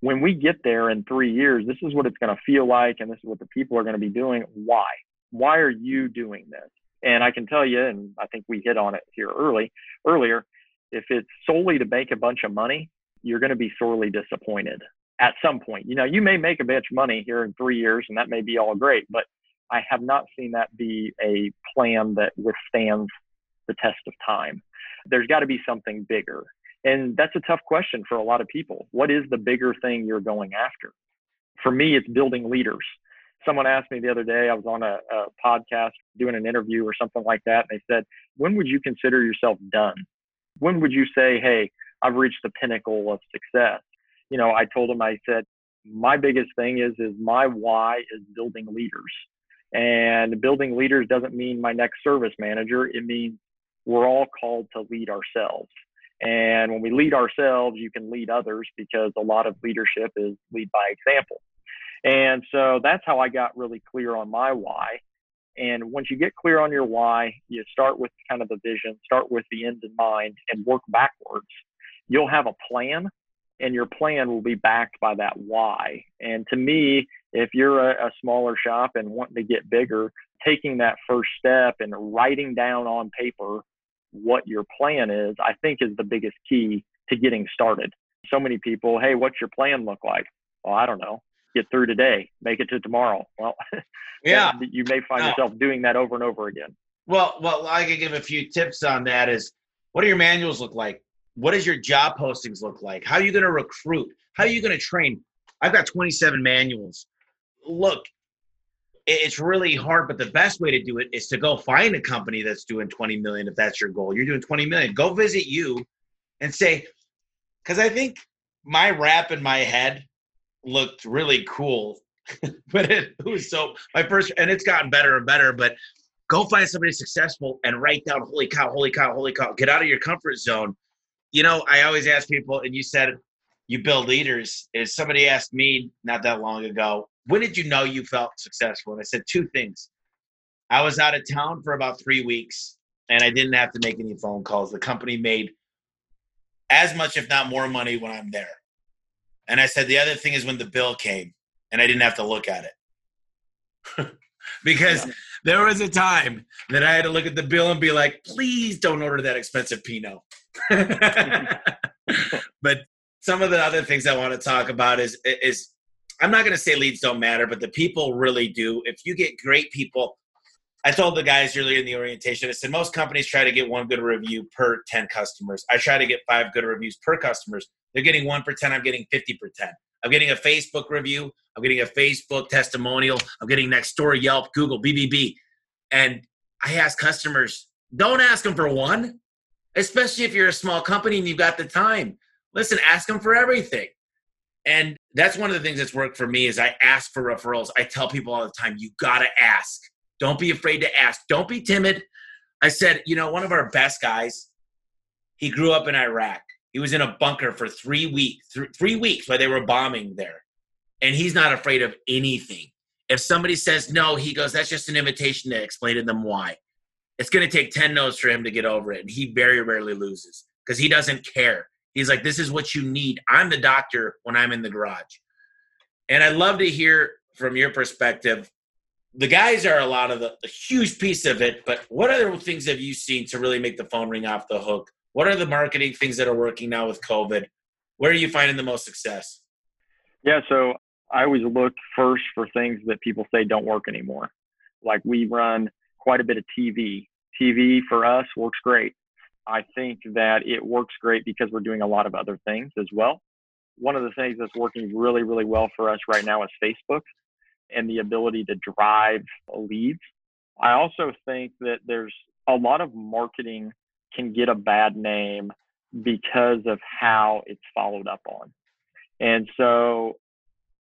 When we get there in three years, this is what it's going to feel like, and this is what the people are going to be doing. Why? Why are you doing this? And I can tell you, and I think we hit on it here early earlier, if it's solely to make a bunch of money, you're going to be sorely disappointed at some point. You know, you may make a bunch of money here in three years, and that may be all great, but I have not seen that be a plan that withstands the test of time. There's got to be something bigger. And that's a tough question for a lot of people. What is the bigger thing you're going after? For me, it's building leaders. Someone asked me the other day, I was on a, a podcast doing an interview or something like that, and they said, When would you consider yourself done? When would you say, Hey, I've reached the pinnacle of success. You know, I told them, I said, my biggest thing is, is my why is building leaders. And building leaders doesn't mean my next service manager. It means we're all called to lead ourselves. And when we lead ourselves, you can lead others because a lot of leadership is lead by example. And so that's how I got really clear on my why. And once you get clear on your why, you start with kind of the vision, start with the end in mind, and work backwards you'll have a plan and your plan will be backed by that why. And to me, if you're a, a, smaller shop and wanting to get bigger, taking that first step and writing down on paper what your plan is, I think is the biggest key to getting started. So many people, hey, what's your plan look like? Well, I don't know. Get through today, make it to tomorrow. Well, yeah, you may find yourself doing that over and over again. Well, well, I can give a few tips on that. Is what do your manuals look like? what does your job postings look like? How are you going to recruit? How are you going to train? I've got 27 manuals. Look, it's really hard, but the best way to do it is to go find a company that's doing 20 million if that's your goal. You're doing 20 million. Go visit you and say, because I think my rap in my head looked really cool, but it, was so my first, and it's gotten better and better. But go find somebody successful and write down, holy cow, holy cow, holy cow. Get out of your comfort zone you know, I always ask people, and you said you build leaders. Is somebody asked me not that long ago, when did you know you felt successful? And I said two things. I was out of town for about three weeks, and I didn't have to make any phone calls. The company made as much, if not more, money when I'm there. And I said the other thing is when the bill came, and I didn't have to look at it. because yeah. there was a time that I had to look at the bill and be like, please don't order that expensive Pinot. but some of the other things I want to talk about is is I'm not going to say leads don't matter, but the people really do. If you get great people, I told the guys earlier in the orientation, I said most companies try to get one good review per 10 customers. I try to get five good reviews per customers. They're getting one per 10. I'm getting 50 per 10. I'm getting a Facebook review. I'm getting a Facebook testimonial. I'm getting next door, Yelp, Google, BBB. And I ask customers, don't ask them for one especially if you're a small company and you've got the time. Listen, ask them for everything. And that's one of the things that's worked for me is I ask for referrals. I tell people all the time, you got to ask. Don't be afraid to ask. Don't be timid. I said, you know, one of our best guys, he grew up in Iraq. He was in a bunker for three weeks, th- three weeks while they were bombing there. And he's not afraid of anything. If somebody says no, he goes, that's just an invitation to explain to them why. it's going to take 10 no's for him to get over it. And he very rarely loses because he doesn't care. He's like, this is what you need. I'm the doctor when I'm in the garage. And I'd love to hear from your perspective. The guys are a lot of the a huge piece of it, but what other things have you seen to really make the phone ring off the hook? What are the marketing things that are working now with COVID? Where are you finding the most success? Yeah, so I always look first for things that people say don't work anymore. Like we run quite a bit of TV. TV for us works great. I think that it works great because we're doing a lot of other things as well. One of the things that's working really, really well for us right now is Facebook and the ability to drive leads. I also think that there's a lot of marketing can get a bad name because of how it's followed up on. And so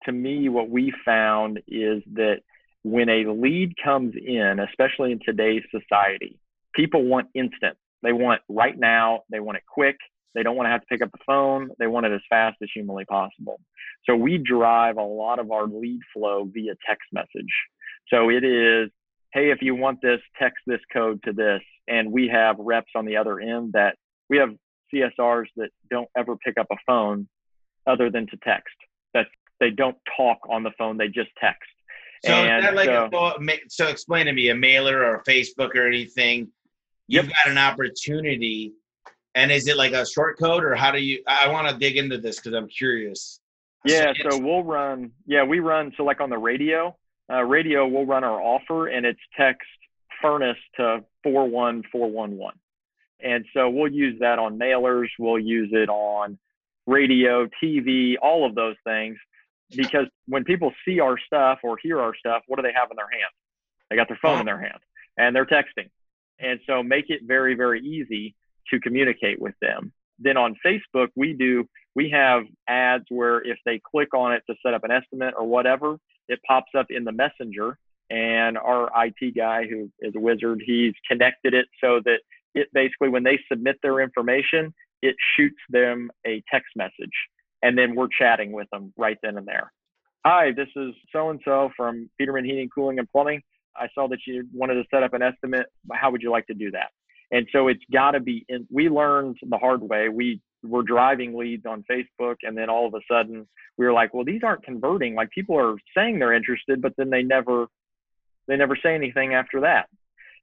to me, what we found is that when a lead comes in, especially in today's society, people want instant. They want right now, they want it quick. They don't want to have to pick up the phone. They want it as fast as humanly possible. So we drive a lot of our lead flow via text message. So it is, hey, if you want this, text this code to this. And we have reps on the other end that we have CSRs that don't ever pick up a phone other than to text. That they don't talk on the phone, they just text. So and is that like so, a, so explain to me a mailer or a Facebook or anything. You've yep. got an opportunity, and is it like a short code or how do you? I want to dig into this because I'm curious. Yeah, so, so we'll run. Yeah, we run. So like on the radio, uh, radio we'll run our offer, and it's text furnace to four one four one one, and so we'll use that on mailers. We'll use it on radio, TV, all of those things because when people see our stuff or hear our stuff, what do they have in their hand? They got their phone in their hand and they're texting. And so make it very, very easy to communicate with them. Then on Facebook, we do, we have ads where if they click on it to set up an estimate or whatever, it pops up in the messenger. And our IT guy, who is a wizard, he's connected it so that it basically, when they submit their information, it shoots them a text message and then we're chatting with them right then and there. Hi, this is so and so from Peterman Heating, Cooling, and Plumbing. I saw that you wanted to set up an estimate. How would you like to do that? And so it's got to be. In, we learned the hard way. We were driving leads on Facebook, and then all of a sudden we were like, "Well, these aren't converting. Like people are saying they're interested, but then they never, they never say anything after that."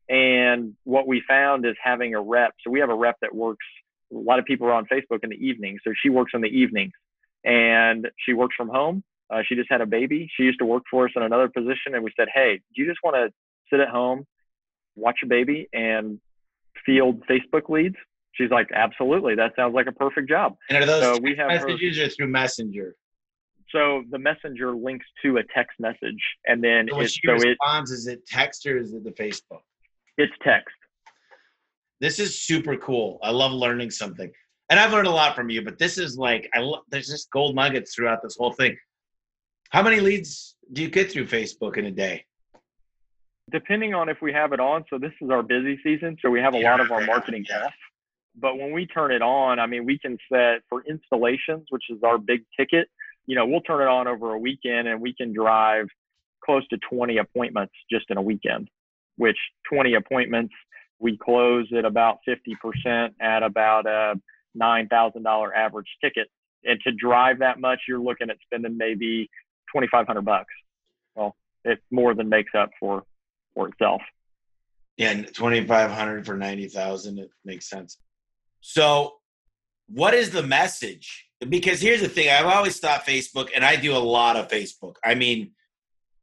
And what we found is having a rep. So we have a rep that works. A lot of people are on Facebook in the evening. so she works in the evenings and she works from home. Uh, she just had a baby. She used to work for us in another position, and we said, "Hey, do you just want to sit at home, watch your baby, and field Facebook leads?" She's like, "Absolutely. That sounds like a perfect job." And are those so we have messages her, or through Messenger? So the messenger links to a text message, and then so when it, she so responds, it, is it text or is it the Facebook? It's text. This is super cool. I love learning something and I've learned a lot from you, but this is like I lo- there's just gold nuggets throughout this whole thing. How many leads do you get through Facebook in a day? Depending on if we have it on, so this is our busy season, so we have a yeah, lot of our marketing yeah. off. But when we turn it on, I mean, we can set for installations, which is our big ticket. You know, we'll turn it on over a weekend, and we can drive close to 20 appointments just in a weekend. Which 20 appointments we close at about 50% at about a $9,000 average ticket. And to drive that much, you're looking at spending maybe 2,500 bucks. Well, it more than makes up for, itself. Yeah, 2,500 for 90,000. It makes sense. So what is the message? Because here's the thing. I've always thought Facebook, and I do a lot of Facebook. I mean,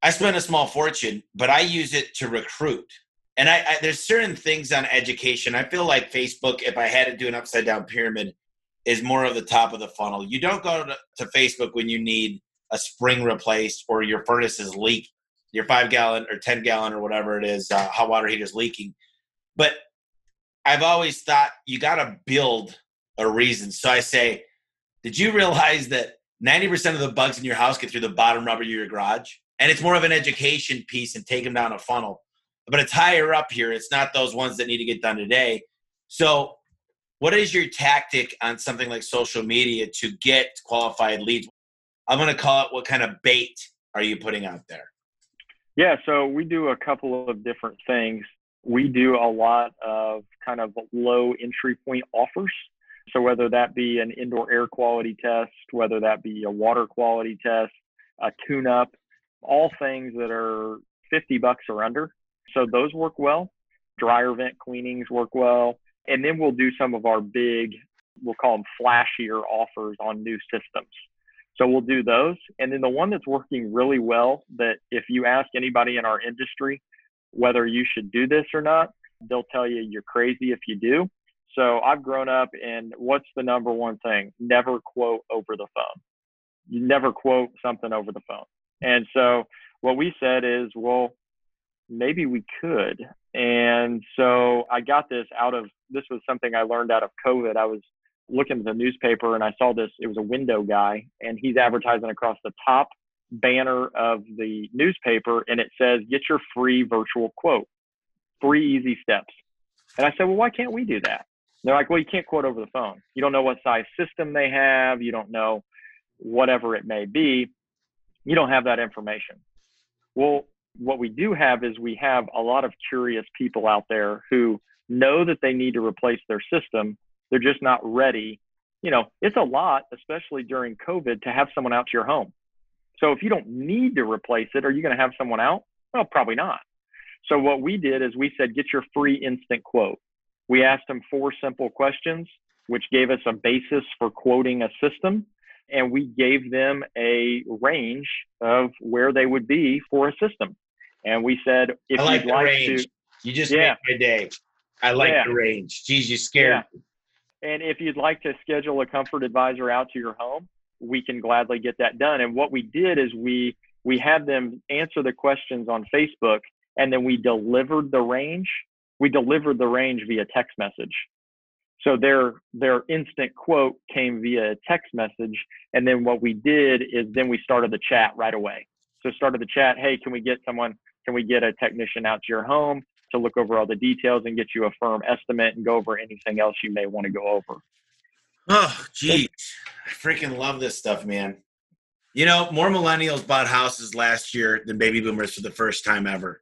I spend a small fortune, but I use it to recruit and I, I, there's certain things on education. I feel like Facebook, if I had to do an upside down pyramid, is more of the top of the funnel. You don't go to, to Facebook when you need a spring replaced or your furnace is leak, your five gallon or ten gallon or whatever it is, uh, hot water heater is leaking. But I've always thought you got to build a reason. So I say, did you realize that 90% of the bugs in your house get through the bottom rubber of your garage? And it's more of an education piece and take them down a funnel but it's higher up here. It's not those ones that need to get done today. So, what is your tactic on something like social media to get qualified leads? I'm going to call it what kind of bait are you putting out there? Yeah, so we do a couple of different things. we do a lot of kind of low entry point offers. So whether that be an indoor air quality test, whether that be a water quality test, a tune up, all things that are 50 bucks or under. So those work well. Dryer vent cleanings work well. And then we'll do some of our big, we'll call them flashier offers on new systems. So we'll do those. And then the one that's working really well that if you ask anybody in our industry whether you should do this or not, they'll tell you you're crazy if you do. So I've grown up and what's the number one thing? Never quote over the phone. You never quote something over the phone. And so what we said is, well, maybe we could. And so I got this out of this was something I learned out of COVID. I was looking at the newspaper and I saw this. It was a window guy, and he's advertising across the top banner of the newspaper, and it says, "Get your free virtual quote, three easy steps." And I said, "Well, why can't we do that?" they're like, "Well, you can't quote over the phone. You don't know what size system they have. You don't know whatever it may be. You don't have that information." Well, what we do have is we have a lot of curious people out there who know that they need to replace their system. They're just not ready. You know, it's a lot, especially during COVID, to have someone out to your home. So if you don't need to replace it, are you going to have someone out? Well, probably not. So what we did is we said, get your free instant quote. We asked them four simple questions, which gave us a basis for quoting a system. And we gave them a range of where they would be for a system. And we said, if I like you'd the like range. to, You just Yeah. made my day. I like Yeah. the range. Geez, you scared. me. And if you'd like to schedule a comfort advisor out to your home, we can gladly get that done. And what we did is we we had them answer the questions on Facebook and then we delivered the range. We delivered the range via text message. So their their instant quote came via text message. And then what we did is then we started the chat right away. So started the chat, hey, can we get someone, can we get a technician out to your home to look over all the details and get you a firm estimate and go over anything else you may want to go over? Oh, geez. I freaking love this stuff, man. You know, more millennials bought houses last year than baby boomers for the first time ever.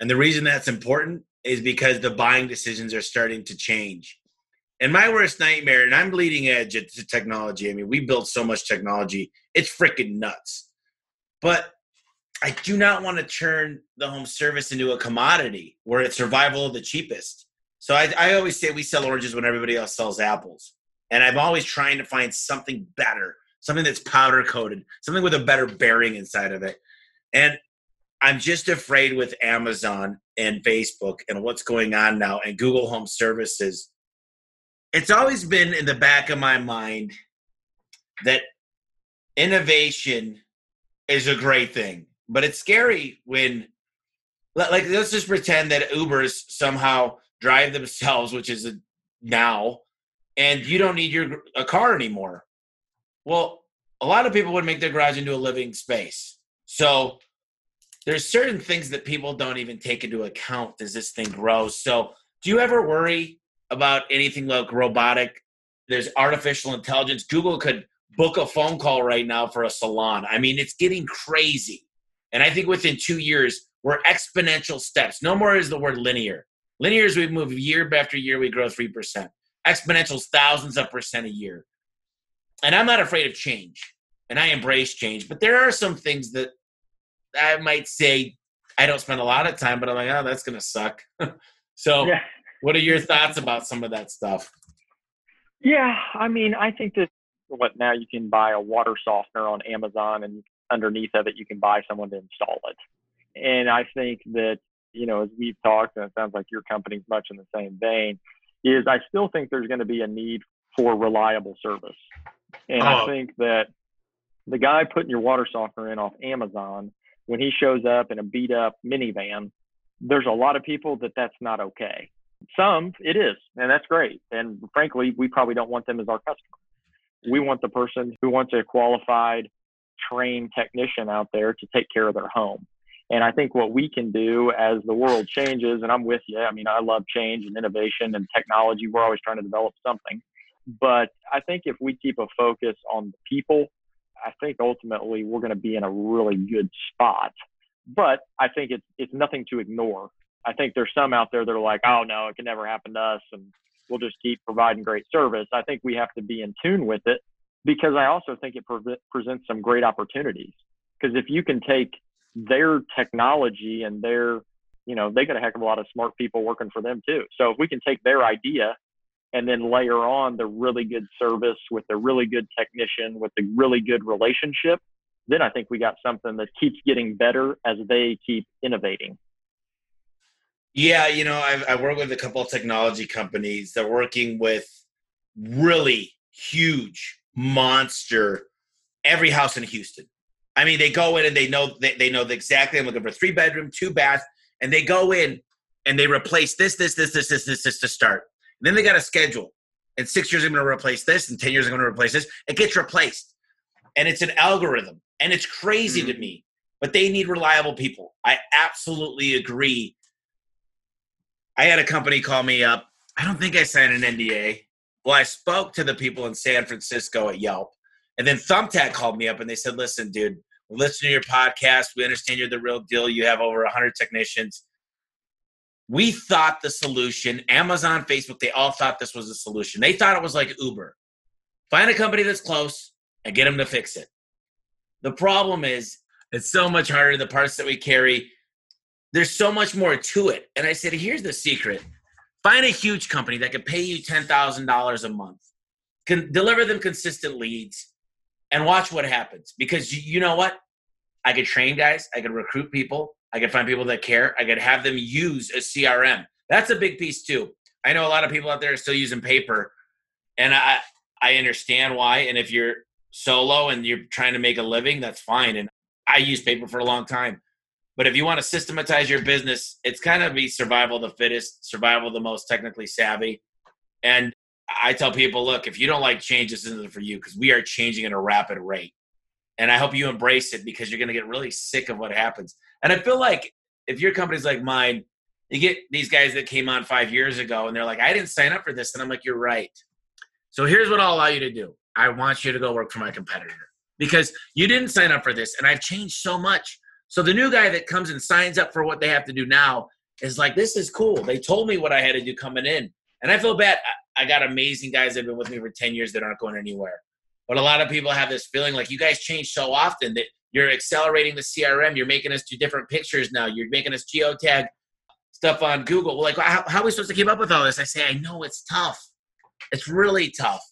And the reason that's important is because the buying decisions are starting to change. And my worst nightmare, and I'm bleeding edge at technology. I mean, we build so much technology, it's freaking nuts. But I do not want to turn the home service into a commodity where it's survival of the cheapest. So I, I always say we sell oranges when everybody else sells apples. And I'm always trying to find something better, something that's powder coated, something with a better bearing inside of it. And I'm just afraid with Amazon and Facebook and what's going on now and Google Home Services. It's always been in the back of my mind that innovation is a great thing, but it's scary when, like, let's just pretend that Ubers somehow drive themselves, which is a, now, and you don't need your a car anymore. Well, a lot of people would make their garage into a living space. So there's certain things that people don't even take into account as this thing grows. So do you ever worry about anything like robotic? There's artificial intelligence. Google could book a phone call right now for a salon. I mean, it's getting crazy. And I think within two years, we're exponential steps. No more is the word linear. Linear is we move year after year, we grow 3%. Exponentials, thousands of percent a year. And I'm not afraid of change. And I embrace change. But there are some things that I might say I don't spend a lot of time, but I'm like, oh, that's going to suck. so, Yeah. what are your thoughts about some of that stuff? Yeah, I mean, I think that what now you can buy a water softener on Amazon, and underneath of it you can buy someone to install it. And I think that you know, as we've talked, and it sounds like your company's much in the same vein, is I still think there's going to be a need for reliable service, and I Oh. think that the guy putting your water softener in off Amazon, when he shows up in a beat up minivan, there's a lot of people that that's not okay. Some it is, and that's great. And frankly, we probably don't want them as our customer. We want the person who wants a qualified, trained technician out there to take care of their home. And I think what we can do as the world changes, and I'm with you. I mean, I love change and innovation and technology. We're always trying to develop something. But I think if we keep a focus on the people, I think ultimately we're going to be in a really good spot. But I think it's it's nothing to ignore. I think there's some out there that are like, oh no, it can never happen to us, and we'll just keep providing great service. I think we have to be in tune with it because I also think it pre- presents some great opportunities. Because if you can take their technology and their, you know, they got a heck of a lot of smart people working for them too. So if we can take their idea and then layer on the really good service with the really good technician with the really good relationship, then I think we got something that keeps getting better as they keep innovating. Yeah, you know, I, I work with a couple of technology companies. They're working with really huge monster every house in Houston. I mean, they go in and they know they, they know exactly I'm looking for three bedroom, two bath, and they go in and they replace this, this, this, this, this, this, this to start. And then they got a schedule. And six years, I'm going to replace this. and 10 years, I'm going to replace this. It gets replaced. And it's an algorithm. And it's crazy mm-hmm. to me. But they need reliable people. I absolutely agree I had a company call me up. I don't think I signed an NDA. Well, I spoke to the people in San Francisco at Yelp. And then Thumbtack called me up and they said, listen, dude, we listen to your podcast. We understand you're the real deal. You have over 100 technicians. We thought the solution, Amazon, Facebook, they all thought this was a solution. They thought it was like Uber. Find a company that's close and get them to fix it. The problem is, it's so much harder. The parts that we carry, there's so much more to it. And I said, here's the secret find a huge company that can pay you $10,000 a month, can deliver them consistent leads, and watch what happens. Because you know what? I could train guys, I could recruit people, I could find people that care, I could have them use a CRM. That's a big piece too. I know a lot of people out there are still using paper, and I I understand why. And if you're solo and you're trying to make a living, that's fine. And I used paper for a long time. But if you want to systematize your business, it's kind of be survival the fittest, survival the most technically savvy. And I tell people, look, if you don't like change, this isn't for you because we are changing at a rapid rate. And I hope you embrace it because you're going to get really sick of what happens. And I feel like if your company's like mine, you get these guys that came on five years ago and they're like, I didn't sign up for this. And I'm like, you're right. So here's what I'll allow you to do I want you to go work for my competitor because you didn't sign up for this. And I've changed so much. So the new guy that comes and signs up for what they have to do now is like, this is cool. They told me what I had to do coming in. And I feel bad. I got amazing guys that have been with me for 10 years that aren't going anywhere. But a lot of people have this feeling like you guys change so often that you're accelerating the CRM. You're making us do different pictures now. You're making us geotag stuff on Google. Well, like, how, how are we supposed to keep up with all this? I say, I know it's tough. It's really tough.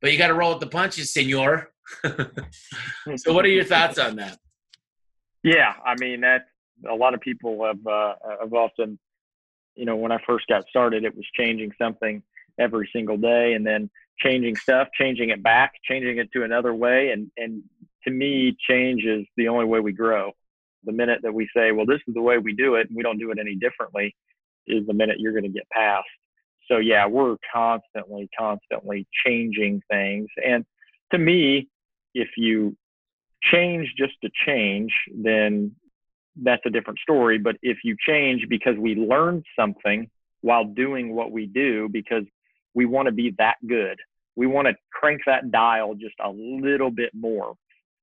But you got to roll with the punches, senor. so, what are your thoughts on that? Yeah, I mean that a lot of people have uh, have often, you know, when I first got started, it was changing something every single day, and then changing stuff, changing it back, changing it to another way, and and to me, change is the only way we grow. The minute that we say, well, this is the way we do it, and we don't do it any differently, is the minute you're going to get past. So yeah, we're constantly, constantly changing things, and to me, if you change just to change, then that's a different story. But if you change because we learned something while doing what we do, because we want to be that good, we want to crank that dial just a little bit more.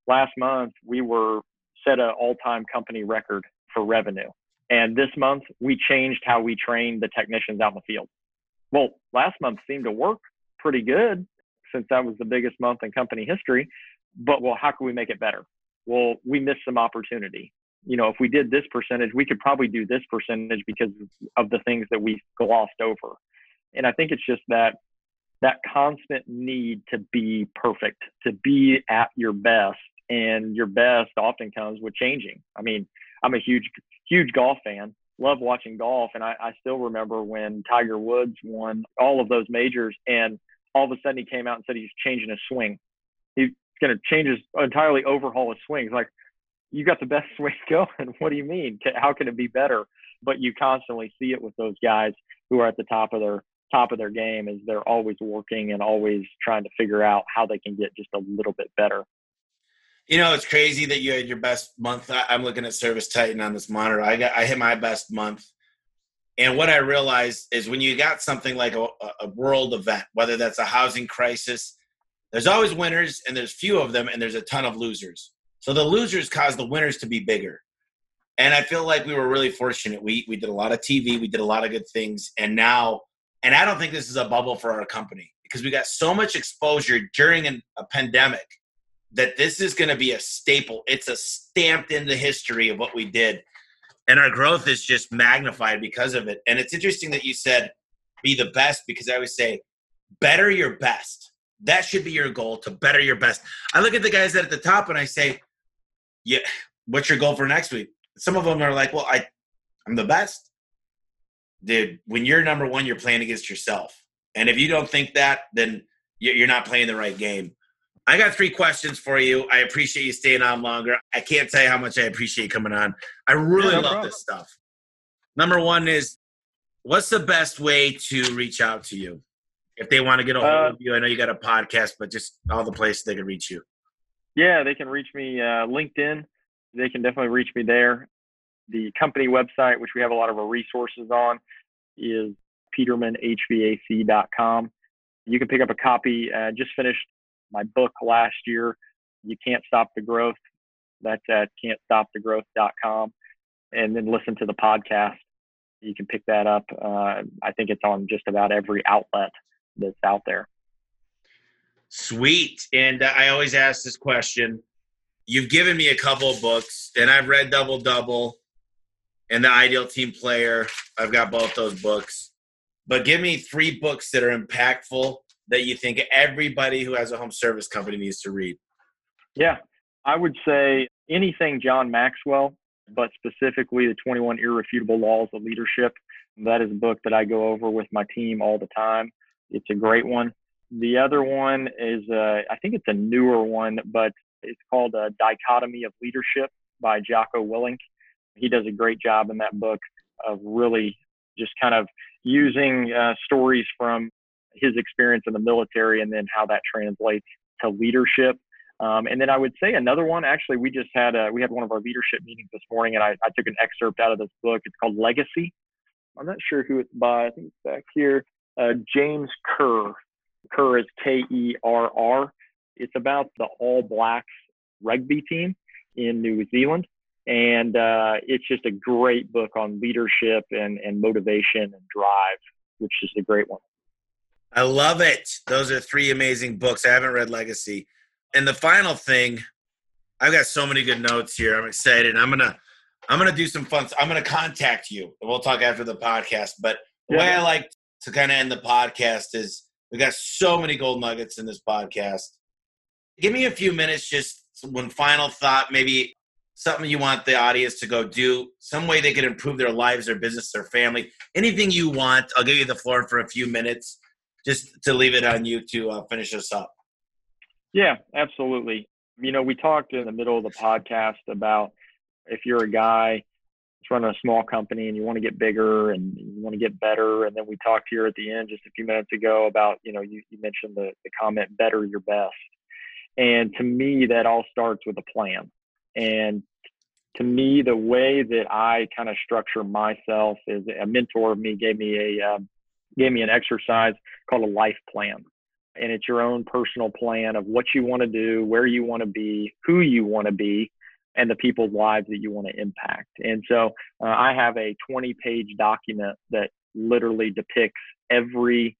Last month, we were set an all time company record for revenue. And this month, we changed how we train the technicians out in the field. Well, last month seemed to work pretty good since that was the biggest month in company history but well, how can we make it better? Well, we missed some opportunity. You know, if we did this percentage, we could probably do this percentage because of the things that we glossed over. And I think it's just that that constant need to be perfect, to be at your best, and your best often comes with changing. I mean, I'm a huge, huge golf fan. Love watching golf, and I, I still remember when Tiger Woods won all of those majors, and all of a sudden he came out and said he's changing his swing. He going to change his entirely overhaul his swings. Like you got the best swing going. What do you mean? How can it be better? But you constantly see it with those guys who are at the top of their top of their game is they're always working and always trying to figure out how they can get just a little bit better. You know, it's crazy that you had your best month. I'm looking at Service Titan on this monitor. I got I hit my best month. And what I realized is when you got something like a, a world event, whether that's a housing crisis, there's always winners and there's few of them and there's a ton of losers. So the losers cause the winners to be bigger. And I feel like we were really fortunate. We we did a lot of TV, we did a lot of good things, and now, and I don't think this is a bubble for our company because we got so much exposure during an, a pandemic that this is going to be a staple. It's a stamped in the history of what we did, and our growth is just magnified because of it. And it's interesting that you said be the best because I always say better your best. That should be your goal to better your best. I look at the guys that at the top and I say, yeah, what's your goal for next week? Some of them are like, well, I, I'm the best. Dude, when you're number one, you're playing against yourself. And if you don't think that, then you're not playing the right game. I got three questions for you. I appreciate you staying on longer. I can't tell you how much I appreciate you coming on. I really yeah, no love problem. this stuff. Number one is what's the best way to reach out to you if they want to get a hold uh, of you? I know you got a podcast, but just all the places they can reach you. Yeah, they can reach me uh, LinkedIn. They can definitely reach me there. The company website, which we have a lot of our resources on, is petermanhvac.com. You can pick up a copy. Uh, just finished my book last year. You can't stop the growth. That's at can'tstopthegrowth.com. And then listen to the podcast. You can pick that up. Uh, I think it's on just about every outlet that's out there. Sweet. And uh, I always ask this question. You've given me a couple of books, and I've read Double Double and The Ideal Team Player. I've got both those books. But give me three books that are impactful that you think everybody who has a home service company needs to read. Yeah, I would say anything John Maxwell, but specifically the 21 Irrefutable Laws of Leadership. That is a book that I go over with my team all the time. It's a great one. The other one is, uh, I think it's a newer one, but it's called a Dichotomy of Leadership by Jocko Willink. He does a great job in that book of really just kind of using uh, stories from his experience in the military and then how that translates to leadership. Um, and then I would say another one. Actually, we just had a, we had one of our leadership meetings this morning, and I, I took an excerpt out of this book. It's called Legacy. I'm not sure who it's by. I think it's back here. Uh, James Kerr. Kerr is K E R R. It's about the All Blacks rugby team in New Zealand. And uh, it's just a great book on leadership and, and motivation and drive, which is a great one. I love it. Those are three amazing books. I haven't read Legacy. And the final thing, I've got so many good notes here. I'm excited. I'm gonna I'm gonna do some fun. I'm gonna contact you. We'll talk after the podcast. But the yeah. way I like to kind of end the podcast is we got so many gold nuggets in this podcast. Give me a few minutes, just one final thought, maybe something you want the audience to go do, some way they can improve their lives, their business, their family, anything you want. I'll give you the floor for a few minutes just to leave it on you to uh, finish us up. Yeah, absolutely. You know, we talked in the middle of the podcast about if you're a guy that's running a small company and you want to get bigger and you want to get better. And then we talked here at the end just a few minutes ago about, you know, you, you mentioned the, the comment, better your best. And to me, that all starts with a plan. And to me, the way that I kind of structure myself is a mentor of me gave me a um, gave me an exercise called a life plan, and it's your own personal plan of what you want to do, where you want to be, who you want to be, and the people's lives that you want to impact. And so uh, I have a 20 page document that literally depicts every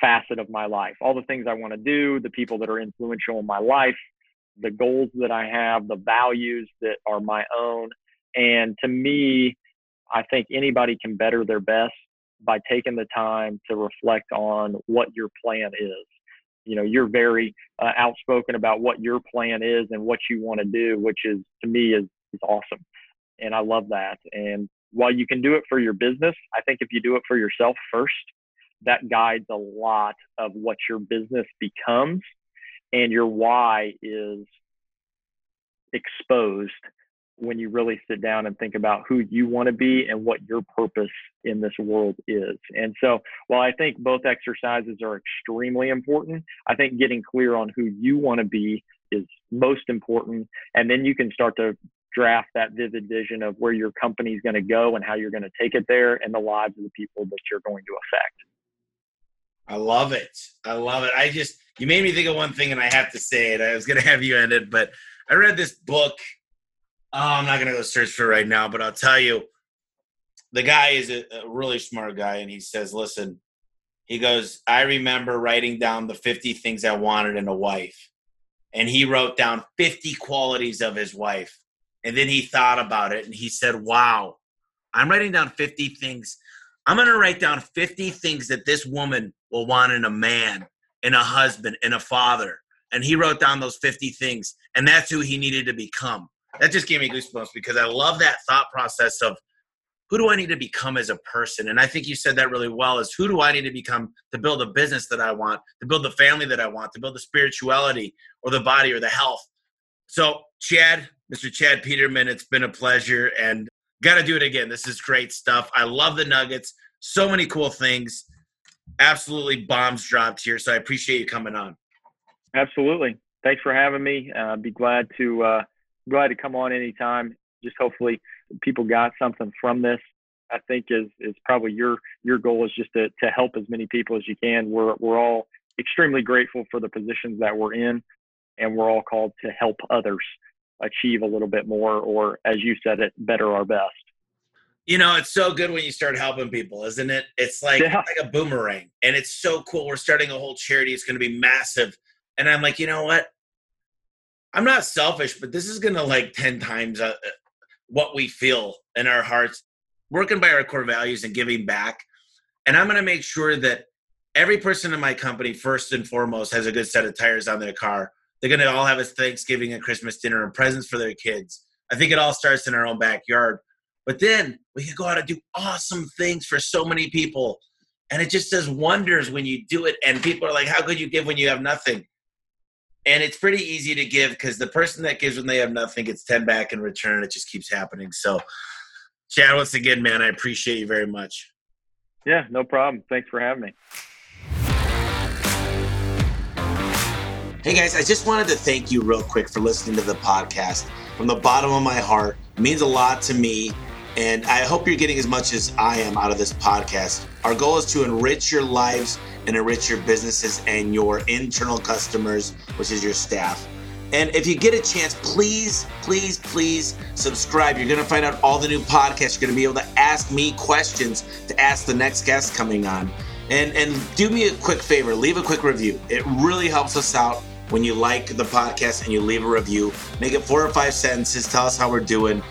facet of my life, all the things I want to do, the people that are influential in my life, the goals that I have, the values that are my own. And to me, I think anybody can better their best by taking the time to reflect on what your plan is. You know, you're very uh, outspoken about what your plan is and what you want to do, which is to me is, is awesome. And I love that. And while you can do it for your business, I think if you do it for yourself first, that guides a lot of what your business becomes and your why is exposed when you really sit down and think about who you want to be and what your purpose in this world is. And so, while I think both exercises are extremely important, I think getting clear on who you want to be is most important. And then you can start to draft that vivid vision of where your company is going to go and how you're going to take it there and the lives of the people that you're going to affect. I love it. I love it. I just, you made me think of one thing and I have to say it. I was going to have you end it, but I read this book Oh, I'm not gonna go search for it right now, but I'll tell you, the guy is a, a really smart guy, and he says, "Listen," he goes, "I remember writing down the 50 things I wanted in a wife." and he wrote down 50 qualities of his wife. And then he thought about it and he said, Wow, I'm writing down 50 things. I'm going to write down 50 things that this woman will want in a man, in a husband, in a father. And he wrote down those 50 things. And that's who he needed to become. That just gave me goosebumps because I love that thought process of who do I need to become as a person? And I think you said that really well is who do I need to become to build a business that I want, to build the family that I want, to build the spirituality or the body or the health. So, Chad, Mr. Chad Peterman, it's been a pleasure and got to do it again. This is great stuff. I love the nuggets. So many cool things. Absolutely bombs dropped here. So I appreciate you coming on. Absolutely. Thanks for having me. Uh, be glad to uh, glad to come on anytime. Just hopefully people got something from this. I think is is probably your your goal is just to to help as many people as you can. We're we're all extremely grateful for the positions that we're in, and we're all called to help others achieve a little bit more, or as you said it, better our best. You know, it's so good when you start helping people, isn't it? It's like yeah. like a boomerang, and it's so cool. We're starting a whole charity. It's going to be massive, and I'm like, you know what? I'm not selfish, but this is to like ten times uh, what we feel in our hearts, working by our core values and giving back. And I'm to make sure that every person in my company, first and foremost, has a good set of tires on their car. They're to all have a Thanksgiving and Christmas dinner and presents for their kids. I think it all starts in our own backyard. But then we can go out and do awesome things for so many people. And it just does wonders when you do it. And people are like, how could you give when you have nothing? And it's pretty easy to give because the person that gives when they have nothing gets 10 back in return it just keeps happening. So chad once again man i appreciate you very much. Yeah no problem. Thanks for having me. Hey guys i just wanted to thank you real quick for listening to the podcast. From the bottom of my heart it means a lot to me and I hope you're getting as much as I am out of this podcast. Our goal is to enrich your lives and enrich your businesses and your internal customers, which is your staff. And if you get a chance, please, please, please subscribe. You're going to find out all the new podcasts. You're going to be able to ask me questions to ask the next guest coming on. And, and do me a quick favor leave a quick review. It really helps us out when you like the podcast and you leave a review. Make it four or five sentences. Tell us how we're doing.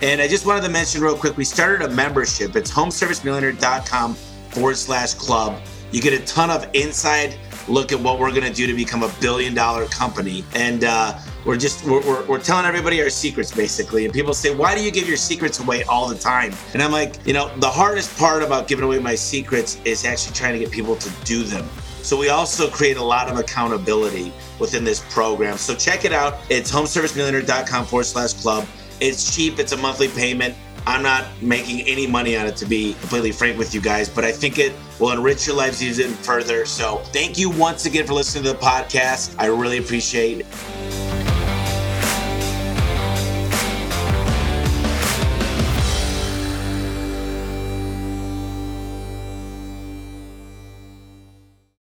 And I just wanted to mention real quick, we started a membership. It's homeservicemillionaire.com forward slash club. You get a ton of inside look at what we're going to do to become a billion dollar company. And uh, we're just, we're, we're, we're, telling everybody our secrets basically. And people say, why do you give your secrets away all the time? And I'm like, you know, the hardest part about giving away my secrets is actually trying to get people to do them. So we also create a lot of accountability within this program. So check it out. It's homeservicemillionaire.com forward slash club. It's cheap, it's a monthly payment. I'm not making any money on it, to be completely frank with you guys, but I think it will enrich your lives even further. So, thank you once again for listening to the podcast. I really appreciate it.